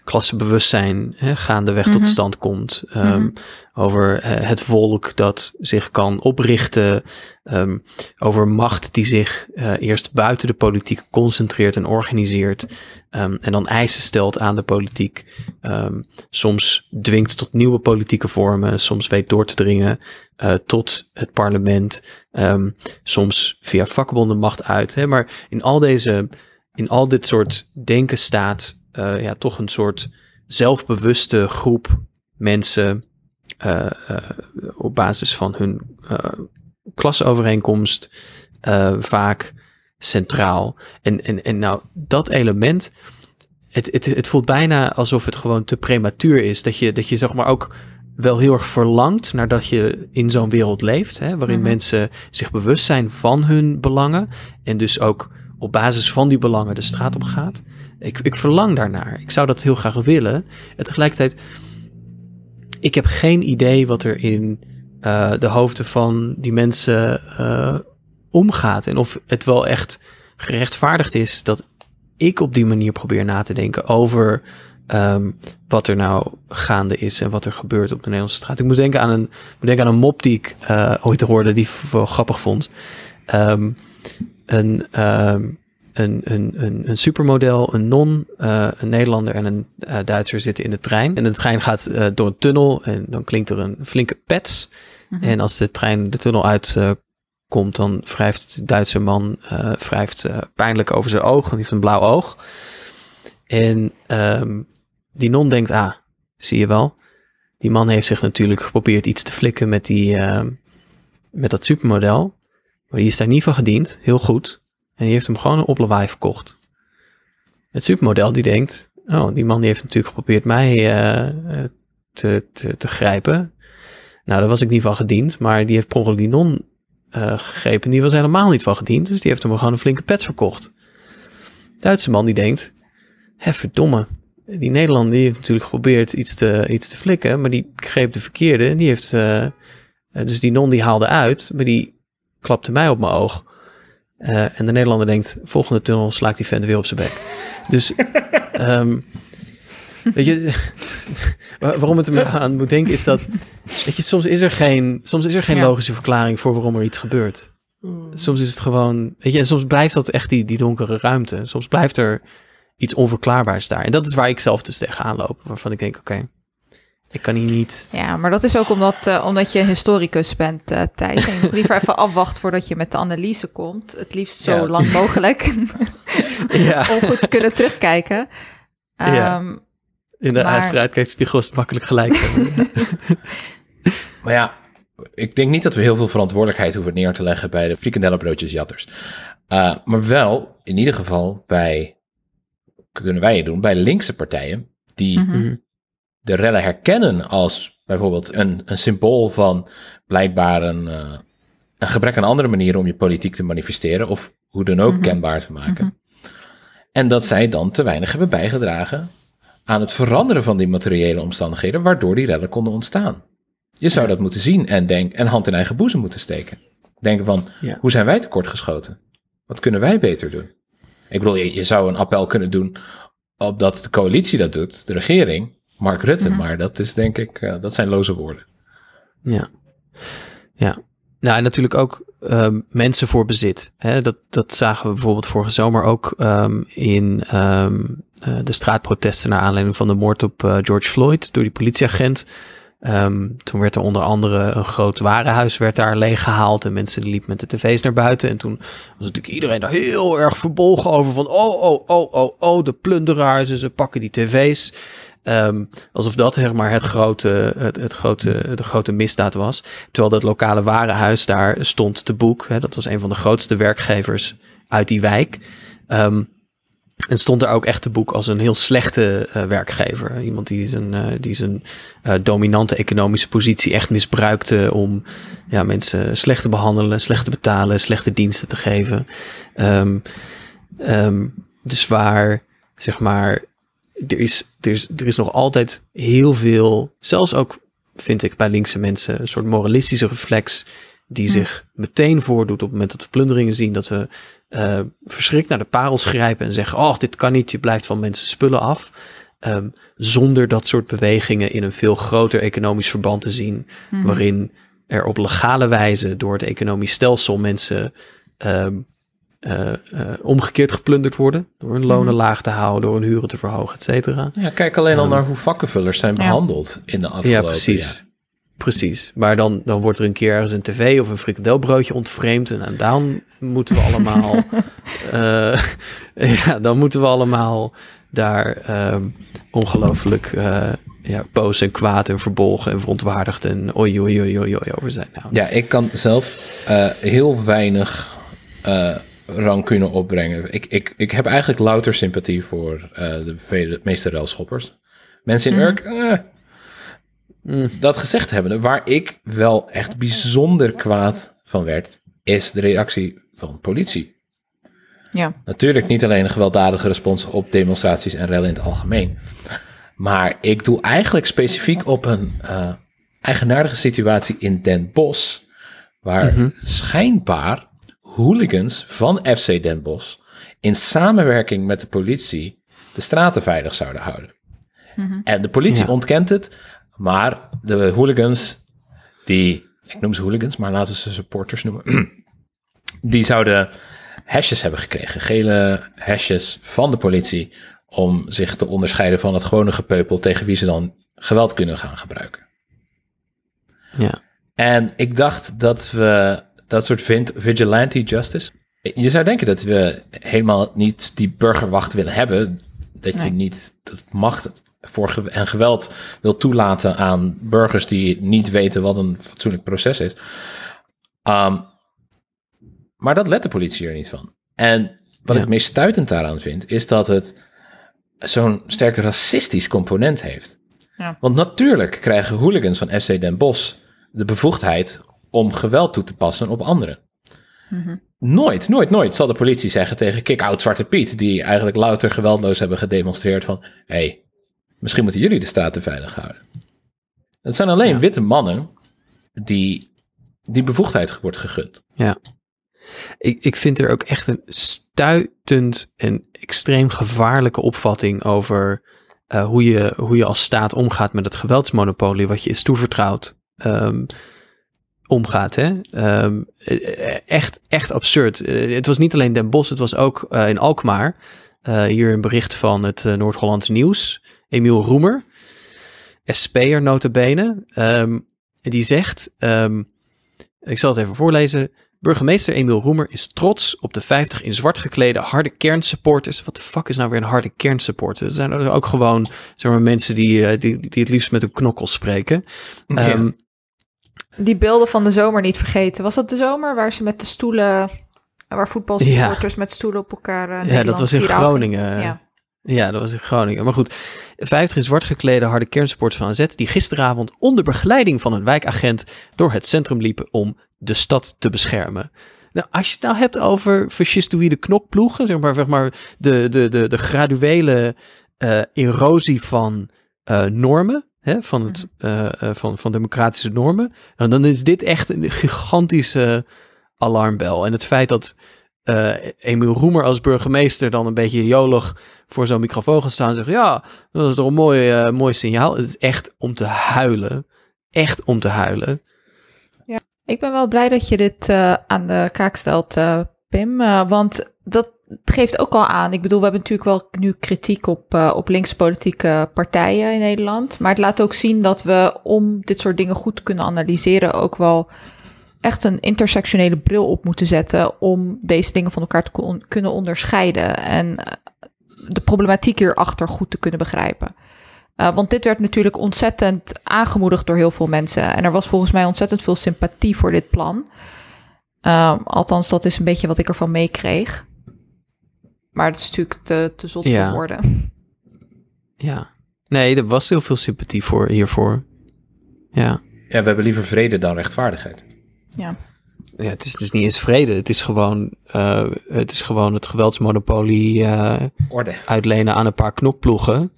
klassebewustzijn hè, gaandeweg Mhm. tot stand komt. Ehm, Mhm. Over eh, het volk dat zich kan oprichten. ehm, over macht die zich eh, eerst buiten de politiek concentreert en organiseert. en dan eisen stelt aan de politiek. Soms dwingt tot nieuwe politieke vormen. Soms weet door te dringen eh, tot het parlement. soms via vakbonden macht uit. Hè? Maar in al deze in al dit soort denken staat eh, ja, toch een soort zelfbewuste groep mensen eh, eh, op basis van hun klasovereenkomst vaak centraal. En, en, en nou, dat element, het, het, het voelt bijna alsof het gewoon te prematuur is. Dat je, dat je zeg maar ook wel heel erg verlangt naar dat je in zo'n wereld leeft, hè, waarin Mhm. mensen zich bewust zijn van hun belangen en dus ook op basis van die belangen de straat op gaat. Ik, ik verlang daarnaar. Ik zou dat heel graag willen. En tegelijkertijd, ik heb geen idee wat er in eh, de hoofden van die mensen eh, omgaat. En of het wel echt gerechtvaardigd is dat ik op die manier probeer na te denken over ehm, wat er nou gaande is en wat er gebeurt op de Nederlandse straat. Ik moet denken aan een, moet aan een mop die ik eh, ooit hoorde, die ik wel grappig vond. Ehm, een, ehm, een, een, een, een supermodel, een non, eh, een Nederlander en een eh, Duitser zitten in de trein. En de trein gaat eh, door een tunnel en dan klinkt er een flinke pets. Mhm. En als de trein de tunnel uit eh, komt, dan wrijft de Duitse man wrijft, pijnlijk over zijn oog, want hij heeft een blauw oog. En ehm, die non denkt, ah, zie je wel, die man heeft zich natuurlijk geprobeerd iets te flikken met, die, ehm, met dat supermodel. Maar die is daar niet van gediend, heel goed. En die heeft hem gewoon een oplawaai verkocht. Het supermodel die denkt, oh, die man die heeft natuurlijk geprobeerd mij eh, eh, te, te, te grijpen. Nou, daar was ik niet van gediend, maar die heeft per ongeluk die non eh, gegrepen. Die was helemaal niet van gediend, dus die heeft hem gewoon een flinke pet verkocht. Duitse man die denkt, hè verdomme, die Nederlander die heeft natuurlijk geprobeerd iets te, iets te flikken, maar die greep de verkeerde. Die heeft, dus die non die haalde uit, maar die klapte mij op mijn oog. Eh, en de Nederlander denkt, volgende tunnel slaakt die vent weer op zijn bek. Dus, ehm, weet je, waar- waarom het er me aan moet denken is dat, weet je, soms is er geen, soms is er geen Ja. logische verklaring voor waarom er iets gebeurt. Soms is het gewoon, weet je, en soms blijft dat echt die, die donkere ruimte. Soms blijft er iets onverklaarbaars daar. En dat is waar ik zelf dus tegenaan loop, waarvan ik denk, oké, ik kan hier niet... Ja, maar dat is ook omdat, eh, omdat je historicus bent, eh Thijs. En je moet liever even afwachten voordat je met de analyse komt. Het liefst zo Ja. lang mogelijk. Ja, om goed te kunnen terugkijken. Ja. Ehm, in de Maar- achteruitkijkspiegel is het makkelijk gelijk. Maar ja, ik denk niet dat we heel veel verantwoordelijkheid hoeven neer te leggen bij de frikandellenbroodjes jatters. Uh, maar wel, in ieder geval, bij, kunnen wij het doen, bij linkse partijen die mhm. Mhm. De rellen herkennen als bijvoorbeeld een, een symbool van blijkbaar een, eh, een gebrek aan andere manieren om je politiek te manifesteren of hoe dan ook Mhm. kenbaar te maken. Mhm. En dat zij dan te weinig hebben bijgedragen aan het veranderen van die materiële omstandigheden waardoor die rellen konden ontstaan. Je zou dat moeten zien en, denk, en hand in eigen boezem moeten steken. Denken van, Ja. hoe zijn wij tekortgeschoten? Wat kunnen wij beter doen? Ik bedoel, je, je zou een appel kunnen doen op dat de coalitie dat doet, de regering, Mark Rutte, Mhm. maar dat is denk ik, eh, dat zijn loze woorden. Ja. Ja. Nou, en natuurlijk ook ehm, mensen voor bezit. Hè? Dat, dat zagen we bijvoorbeeld vorige zomer ook ehm, in ehm, eh, de straatprotesten naar aanleiding van de moord op eh, George Floyd door die politieagent. Toen werd er onder andere een groot warenhuis werd daar leeggehaald en mensen liepen met de tv's naar buiten. En toen was natuurlijk iedereen daar heel erg verbolgen over van oh, oh, oh, oh, oh, de plunderaars en ze pakken die tv's. Ehm, alsof dat zeg maar het grote, het, het grote, de grote misdaad was. Terwijl dat lokale warenhuis daar stond te boek. Hè, dat was een van de grootste werkgevers uit die wijk. Ehm, en stond er ook echt te boek als een heel slechte eh, werkgever. Iemand die zijn, eh, die zijn eh, dominante economische positie echt misbruikte om ja, mensen slecht te behandelen, slecht te betalen, slechte diensten te geven. Ehm, dus waar, zeg maar, er is, er, is, er is nog altijd heel veel, zelfs ook vind ik bij linkse mensen, een soort moralistische reflex die Hm. zich meteen voordoet op het moment dat we plunderingen zien, dat we eh, verschrikt naar de parels grijpen en zeggen, oh, dit kan niet, je blijft van mensen spullen af. Ehm, zonder dat soort bewegingen in een veel groter economisch verband te zien, Mhm. waarin er op legale wijze door het economisch stelsel mensen ehm, eh, eh, omgekeerd geplunderd worden, door hun lonen Mhm. laag te houden, door hun huren te verhogen, et cetera. Ja, kijk alleen al Ehm, naar hoe vakkenvullers zijn Ja. behandeld in de afgelopen Ja, precies. jaren. Precies. Maar dan, dan wordt er een keer ergens een tv of een frikandelbroodje ontvreemd. En, dan moeten we allemaal. eh, ja, dan moeten we allemaal daar ehm, ongelooflijk eh, ja, boos en kwaad en verbolgen en verontwaardigd en oei oei oei oei, over zijn. Nou, Ja, ik kan zelf eh, heel weinig eh rancune opbrengen. Ik, ik, ik heb eigenlijk louter sympathie voor eh, de vele, meeste railschoppers. Mensen in Mhm. Urk, eh, Mm. dat gezegd hebben, waar ik wel echt bijzonder kwaad van werd, is de reactie van politie. Ja. Natuurlijk niet alleen een gewelddadige respons op demonstraties en rellen in het algemeen. Maar ik doe eigenlijk specifiek op een eh, eigenaardige situatie in Den Bosch. Waar Mhm. schijnbaar hooligans van FC Den Bosch in samenwerking met de politie de straten veilig zouden houden. Mhm. En de politie Ja. ontkent het, maar de hooligans, die, ik noem ze hooligans, maar laten we ze supporters noemen, die zouden hashjes hebben gekregen, gele hashjes van de politie, om zich te onderscheiden van het gewone gepeupel tegen wie ze dan geweld kunnen gaan gebruiken. ja. En ik dacht dat we dat soort vigilante justice. Je zou denken dat we helemaal niet die burgerwacht willen hebben. Dat je niet dat macht voor en geweld wil toelaten aan burgers die niet weten wat een fatsoenlijk proces is. Um, maar dat let de politie er niet van. En wat Ja. ik meest stuitend daaraan vind, is dat het zo'n sterke racistisch component heeft. Ja. Want natuurlijk krijgen hooligans van FC Den Bosch de bevoegdheid om geweld toe te passen op anderen. Mhm. Nooit, nooit, nooit zal de politie zeggen tegen kick-out Zwarte Piet, die eigenlijk louter geweldloos hebben gedemonstreerd van, hé, hey, misschien moeten jullie de straten veilig houden. Het zijn alleen Ja. witte mannen die die bevoegdheid wordt gegund. Ja. Ik, ik vind er ook echt een stuitend en extreem gevaarlijke opvatting over eh, hoe, je, hoe je als staat omgaat met het geweldsmonopolie wat je is toevertrouwd, ehm, omgaat. Hè? Ehm, eh, echt, echt absurd. Eh, het was niet alleen Den Bosch, het was ook eh, in Alkmaar. Hier een bericht van het Noord-Hollands Nieuws. Emiel Roemer, SP'er notabene. Ehm die zegt, ehm, ik zal het even voorlezen. Burgemeester Emiel Roemer is trots op de 50 in zwart geklede harde kernsupporters. Wat de fuck is nou weer een harde kernsupporter? Er zijn er ook gewoon zeg maar, mensen die, die, die het liefst met een knokkel spreken. Ja. Die beelden van de zomer niet vergeten. Was dat de zomer waar ze met de stoelen, waar voetbalsupporters met stoelen op elkaar. eh, ja, dat was in Groningen. Ja. Ja, dat was in Groningen. Maar goed, 50 in zwart geklede harde kernsupporters van AZ... die gisteravond onder begeleiding van een wijkagent... door het centrum liepen om de stad te beschermen. Nou, als je het nou hebt over fascistoïde knokploegen... zeg maar, zeg maar de, de, de, de graduele eh, erosie van eh, normen... Hè, van, het, eh, eh, van, van democratische normen... nou, dan is dit echt een gigantische alarmbel. En het feit dat eh Emiel Roemer als burgemeester... dan een beetje jolig voor zo'n microfoon staan en zeggen: Ja, dat is toch een mooi, mooi signaal. Het is echt om te huilen. Echt om te huilen. Ik ben wel blij dat je dit aan de kaak stelt, Pim. want dat geeft ook al aan. Ik bedoel, we hebben natuurlijk wel nu kritiek op, eh, op linkspolitieke partijen in Nederland. Maar het laat ook zien dat we, om dit soort dingen goed te kunnen analyseren, ook wel echt een intersectionele bril op moeten zetten. om deze dingen van elkaar te kunnen onderscheiden. En eh, de problematiek hierachter goed te kunnen begrijpen. Uh, want dit werd natuurlijk ontzettend aangemoedigd door heel veel mensen. En er was volgens mij ontzettend veel sympathie voor dit plan. Um, althans, dat is een beetje wat ik ervan meekreeg. Maar het is natuurlijk te, te zot Ja. voor woorden. Ja. Nee, er was heel veel sympathie voor, hiervoor. Ja. Ja, we hebben liever vrede dan rechtvaardigheid. Ja. ja. Het is dus niet eens vrede. Het is gewoon, eh, het, is gewoon het geweldsmonopolie eh, Orde. uitlenen aan een paar knokploegen.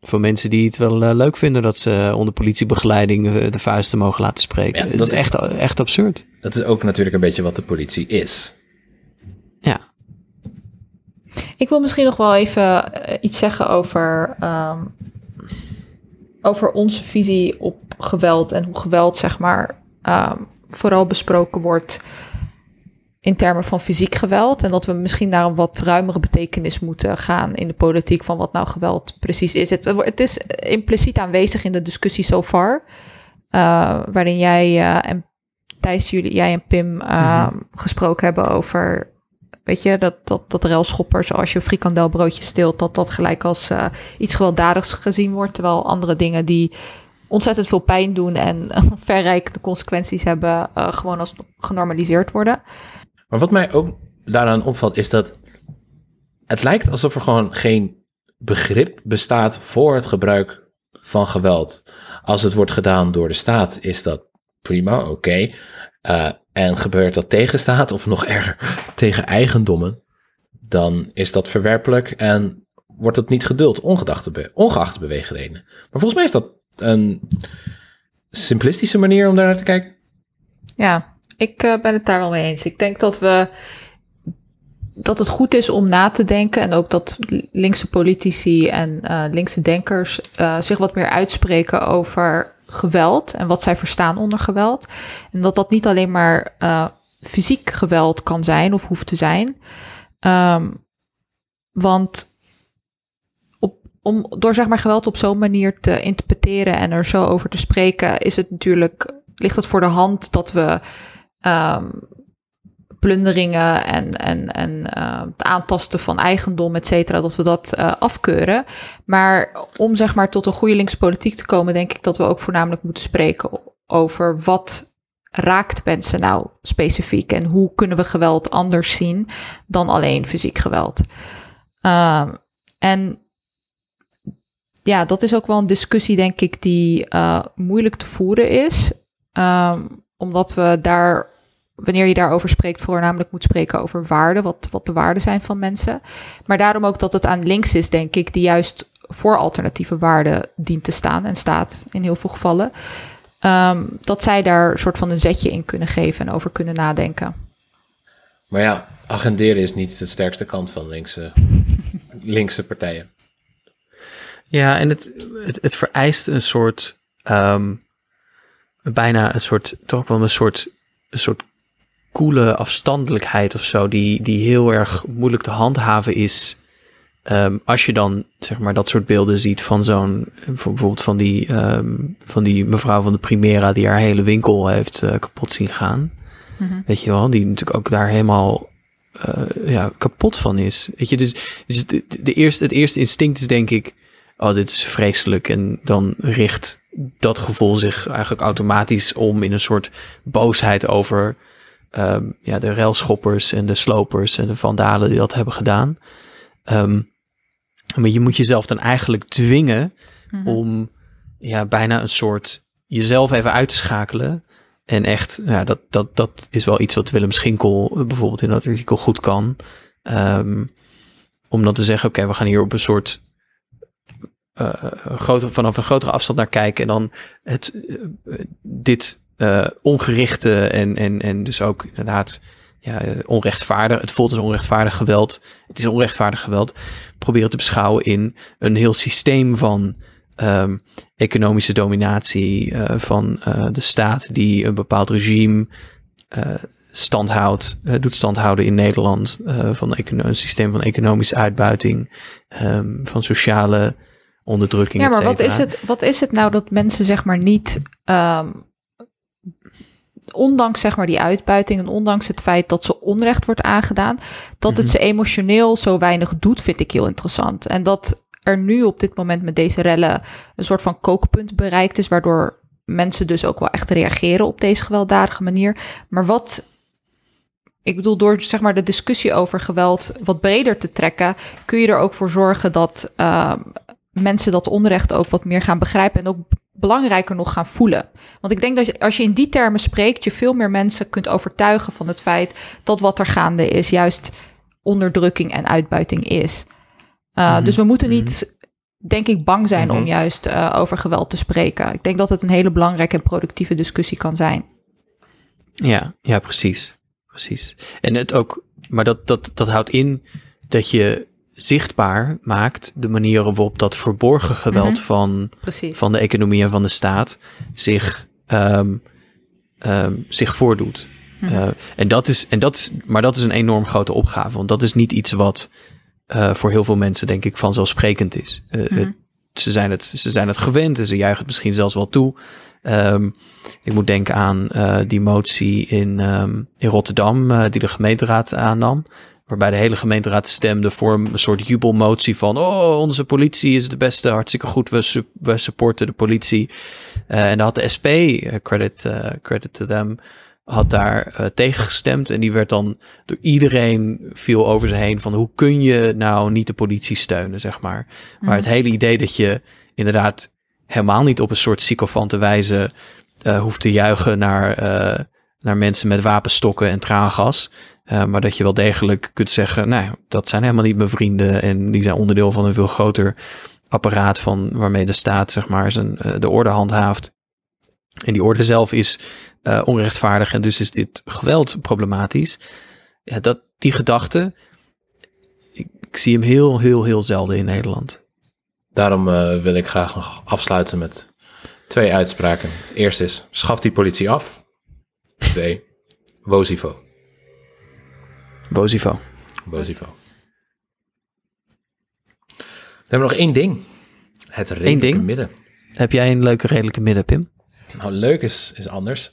Voor mensen die het wel eh, leuk vinden dat ze onder politiebegeleiding de vuisten mogen laten spreken. Ja, het dat is is- echt, echt absurd. Dat is ook natuurlijk een beetje wat de politie is. Ik wil misschien nog wel even eh, iets zeggen over, ehm, over onze visie op geweld en hoe geweld, zeg maar, ehm, vooral besproken wordt in termen van fysiek geweld. En dat we misschien naar een wat ruimere betekenis moeten gaan in de politiek van wat nou geweld precies is. Het, het is impliciet aanwezig in de discussie so far, eh, waarin jij eh, en Thijs, jullie, jij en Pim eh, gesproken hebben over Weet je, dat, dat, dat railschoppers, als je frikandelbroodje steelt, dat dat gelijk als eh, iets gewelddadigs gezien wordt. Terwijl andere dingen die ontzettend veel pijn doen en eh, verrijkende consequenties hebben, eh, gewoon als genormaliseerd worden. Maar wat mij ook daaraan opvalt is dat het lijkt alsof er gewoon geen begrip bestaat voor het gebruik van geweld. Als het wordt gedaan door de staat, is dat prima, oké. Uh, en gebeurt dat tegen staat, of nog erger, tegen eigendommen, dan is dat verwerpelijk en wordt het niet geduld, ongedachte be ongeachte beweegredenen. Maar volgens mij is dat een simplistische manier om daar naar te kijken. Ja, ik uh, ben het daar wel mee eens. Ik denk dat we dat het goed is om na te denken en ook dat linkse politici en uh, linkse denkers zich wat meer uitspreken over geweld en wat zij verstaan onder geweld. En dat dat niet alleen maar uh, fysiek geweld kan zijn of hoeft te zijn. Um, want op, om, door zeg maar geweld op zo'n manier te interpreteren en er zo over te spreken, is het natuurlijk, ligt het voor de hand dat we um, plunderingen en, en, en uh, het aantasten van eigendom, et cetera, dat we dat uh, afkeuren. Maar om zeg maar tot een goede linkspolitiek te komen, denk ik dat we ook voornamelijk moeten spreken over wat raakt mensen nou specifiek en hoe kunnen we geweld anders zien dan alleen fysiek geweld. Uh, en ja, dat is ook wel een discussie, denk ik, die uh, moeilijk te voeren is. Um, omdat we daar wanneer je daarover spreekt, voornamelijk moet spreken over waarden, wat, wat de waarden zijn van mensen. Maar daarom ook dat het aan links is, denk ik, die juist voor alternatieve waarden dient te staan en staat in heel veel gevallen. Um, dat zij daar een soort van een zetje in kunnen geven en over kunnen nadenken. Maar ja, agenderen is niet de sterkste kant van linkse, linkse partijen. Ja, en het, het, het vereist een soort, ehm, bijna een soort, toch wel een soort, een soort koele afstandelijkheid of zo, die, die heel erg moeilijk te handhaven is. Ehm, als je dan zeg maar dat soort beelden ziet van zo'n, bijvoorbeeld van die, ehm, van die mevrouw van de Primera die haar hele winkel heeft eh, kapot zien gaan. Mhm. Weet je wel, die natuurlijk ook daar helemaal eh, ja, kapot van is. Weet je, dus, dus de, de eerste, het eerste instinct is denk ik, oh, dit is vreselijk. En dan richt dat gevoel zich eigenlijk automatisch om in een soort boosheid over ehm, ja, de railschoppers en de slopers en de vandalen die dat hebben gedaan. Ehm, maar je moet jezelf dan eigenlijk dwingen Mhm. om ja, bijna een soort jezelf even uit te schakelen. En echt, ja, dat, dat, dat is wel iets wat Willem Schinkel eh, bijvoorbeeld in dat artikel goed kan. Ehm, om dan te zeggen, oké, we gaan hier op een soort grote, vanaf een grotere afstand naar kijken. En dan het, dit eh, ongerichte en, en, en dus ook inderdaad ja, onrechtvaardig. Het voelt als onrechtvaardig geweld. Het is onrechtvaardig geweld. Proberen te beschouwen in een heel systeem van ehm, economische dominatie eh, van eh, de staat die een bepaald regime stand houdt, doet standhouden in Nederland, van een systeem van economische uitbuiting, ehm, van sociale onderdrukking. Ja, maar wat is, het, wat is het nou dat mensen zeg maar niet, ehm, ondanks zeg maar die uitbuiting en ondanks het feit dat ze onrecht wordt aangedaan, dat het Mhm. ze emotioneel zo weinig doet, vind ik heel interessant. En dat er nu op dit moment met deze rellen een soort van kookpunt bereikt is, waardoor mensen dus ook wel echt reageren op deze gewelddadige manier. Maar wat ik bedoel, door zeg maar de discussie over geweld wat breder te trekken, kun je er ook voor zorgen dat ehm, mensen dat onrecht ook wat meer gaan begrijpen en ook belangrijker nog gaan voelen. Want ik denk dat je- als je in die termen spreekt, je veel meer mensen kunt overtuigen van het feit dat wat er gaande is juist onderdrukking en uitbuiting is. Uh, Mhm, Dus we moeten mhm. niet, denk ik, bang zijn om Mhm. juist uh, over geweld te spreken. Ik denk dat het een hele belangrijke en productieve discussie kan zijn. Ja, ja, precies. Precies. En het ook, maar dat, dat, dat houdt in dat je zichtbaar maakt de manieren waarop dat verborgen geweld Mhm. van, Precies. van de economie en van de staat zich, ehm, ehm, zich voordoet. Mhm. Eh, en dat is, en dat is, maar dat is een enorm grote opgave, want dat is niet iets wat eh, voor heel veel mensen, denk ik, vanzelfsprekend is. Eh, Mhm. ze, zijn het, ze zijn het gewend en ze juichen het misschien zelfs wel toe. Ehm, ik moet denken aan die motie in, in Rotterdam, die de gemeenteraad aannam. Waarbij de hele gemeenteraad stemde voor een soort jubelmotie van... oh, onze politie is de beste, hartstikke goed, we, su- we supporten de politie. Eh, en daar had de SP, eh, credit, eh, credit to them, had daar tegen gestemd. En die werd dan door iedereen viel over ze heen van... hoe kun je nou niet de politie steunen, zeg maar. Maar het hele idee dat je inderdaad helemaal niet op een soort sycophante wijze... hoeft te juichen naar, naar mensen met wapenstokken en traangas... Uh, maar dat je wel degelijk kunt zeggen, nou, dat zijn helemaal niet mijn vrienden en die zijn onderdeel van een veel groter apparaat van waarmee de staat zeg maar zijn, uh, de orde handhaaft. En die orde zelf is uh, onrechtvaardig en dus is dit geweld problematisch. Ja, dat, die gedachte, ik, zie hem heel, heel, heel zelden in Nederland. Daarom wil ik graag nog afsluiten met twee uitspraken. Het eerste is, schaf die politie af. Twee, Wozivo. Bozivo. Dan hebben we nog één ding. Het redelijke ding? midden. Heb jij een leuke redelijke midden, Pim? Nou, leuk is, is anders.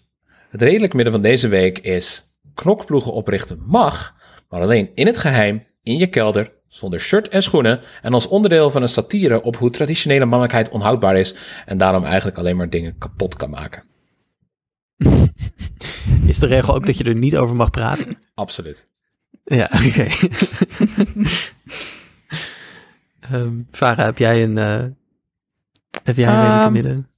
Het redelijke midden van deze week is... knokploegen oprichten mag, maar alleen in het geheim, in je kelder, zonder shirt en schoenen... en als onderdeel van een satire op hoe traditionele mannelijkheid onhoudbaar is... en daarom eigenlijk alleen maar dingen kapot kan maken. Is de regel ook dat je er niet over mag praten? Absoluut. Ja, oké. Okay. um, Farah, heb jij een, uh, heb jij een um, redelijke midden?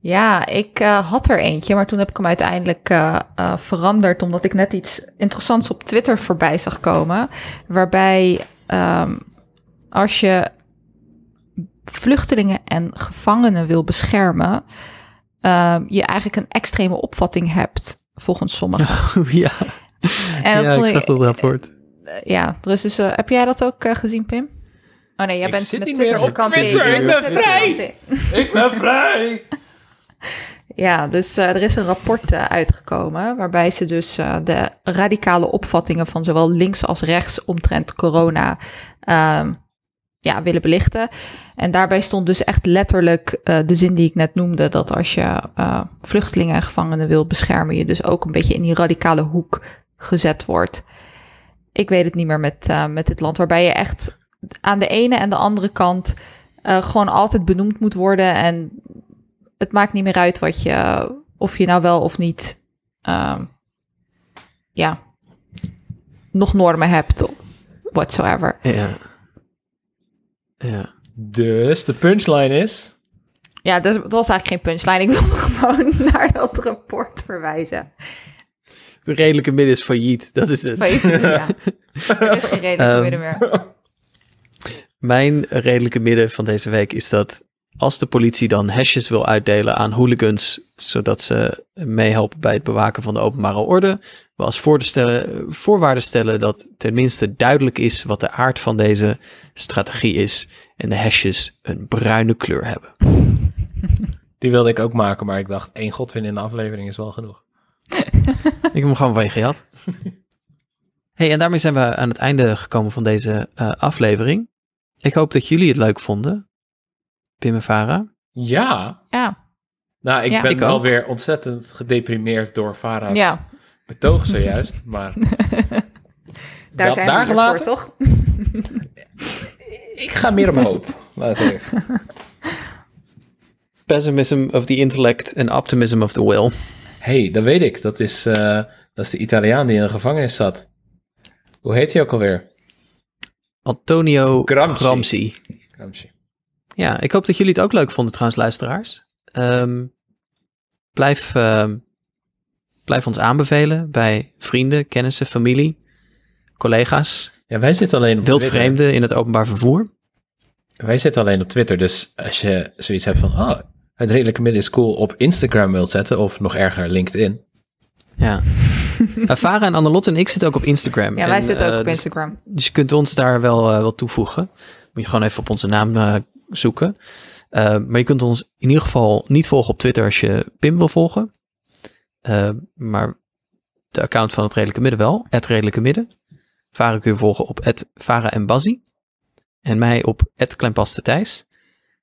Ja, ik uh, had er eentje, maar toen heb ik hem uiteindelijk uh, veranderd, omdat ik net iets interessants op Twitter voorbij zag komen, waarbij um, als je vluchtelingen en gevangenen wil beschermen, je eigenlijk een extreme opvatting hebt, volgens sommigen. Oh, ja. En dat ja, vond ik zag dat rapport. Ja, dus, dus uh, heb jij dat ook uh, gezien, Pim? Oh nee, jij Ik bent zit met niet meer op. Twitter, ik ben Twitter-vakantie. Ik ben vrij! Ja, dus eh, er is een rapport eh, uitgekomen waarbij ze dus eh, de radicale opvattingen van zowel links als rechts omtrent corona ehm, ja, willen belichten. En daarbij stond dus echt letterlijk eh, de zin die ik net noemde, dat als je eh, vluchtelingen en gevangenen wilt beschermen, je dus ook een beetje in die radicale hoek gezet wordt. Ik weet het niet meer met, eh, met dit land, waarbij je echt aan de ene en de andere kant gewoon altijd benoemd moet worden en het maakt niet meer uit wat je, of je nou wel of niet, ehm, ja, nog normen hebt, whatsoever. Ja. Ja. Dus de punchline is... Ja, dat, dat was eigenlijk geen punchline. Ik wilde gewoon naar dat rapport verwijzen. De redelijke midden is failliet, dat is het. Je, ja. Er is geen Ehm, um, midden meer. Mijn redelijke midden van deze week is dat als de politie dan hashjes wil uitdelen aan hooligans, zodat ze meehelpen bij het bewaken van de openbare orde, we als voor stellen, voorwaarde stellen dat tenminste duidelijk is wat de aard van deze strategie is en de hashjes een bruine kleur hebben. Die wilde ik ook maken, maar ik dacht, één godwin in de aflevering is wel genoeg. Ik heb hem gewoon van je gehad. hey, en daarmee zijn we aan het einde gekomen van deze uh, aflevering. Ik hoop dat jullie het leuk vonden, Pim en Farah. Ja. Ja. Nou, ik Ja. ben Ik wel ook. weer ontzettend gedeprimeerd door Farah's Ja, betoog zojuist, maar daar dat zijn daar we hier voor, gelaten? toch? ik ga meer op hoop. Laat ik zeggen. Pessimism of the intellect and optimism of the will. hey, dat weet ik. Dat is, eh, dat is de Italiaan die in de gevangenis zat. Hoe heet hij ook alweer? Antonio Gramsci. Gramsci. Gramsci. Ja, ik hoop dat jullie het ook leuk vonden trouwens, luisteraars. Ehm, blijf, ehm, blijf ons aanbevelen bij vrienden, kennissen, familie, collega's, Ja, wij zitten alleen op Twitter. wildvreemden in het openbaar vervoer. Wij zitten alleen op Twitter, dus als je zoiets hebt van, oh, het redelijke midden is cool op Instagram wilt zetten, of nog erger, LinkedIn. Ja. Farah en Annelotte en ik zitten ook op Instagram. Ja, wij En, zitten ook eh, op dus- Instagram. Dus je kunt ons daar wel, eh, wel toevoegen. Je gewoon even op onze naam eh, zoeken. Eh, maar je kunt ons in ieder geval niet volgen op Twitter als je Pim wil volgen. Eh, maar de account van het Redelijke Midden wel. Het Redelijke Midden. Varen kun je volgen op het en. En mij op het Kleinpaste Thijs.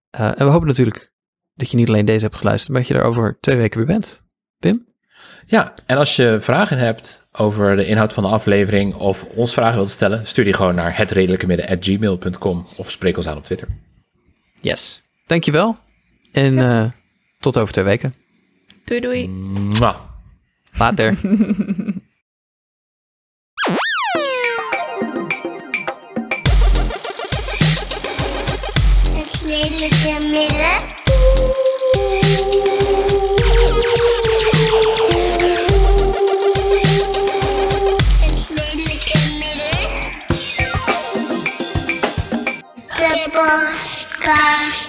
En we hopen natuurlijk dat je niet alleen deze hebt geluisterd, maar dat je er over twee weken weer bent. Pim? Ja, en als je vragen hebt over de inhoud van de aflevering of ons vragen wilt stellen, stuur die gewoon naar hetredelijkemidden.gmail.com of spreek ons aan op Twitter. Yes. Dankjewel. En eh, tot over twee weken. Doei doei. Mwah. Later. Het redelijke midden. Podcast.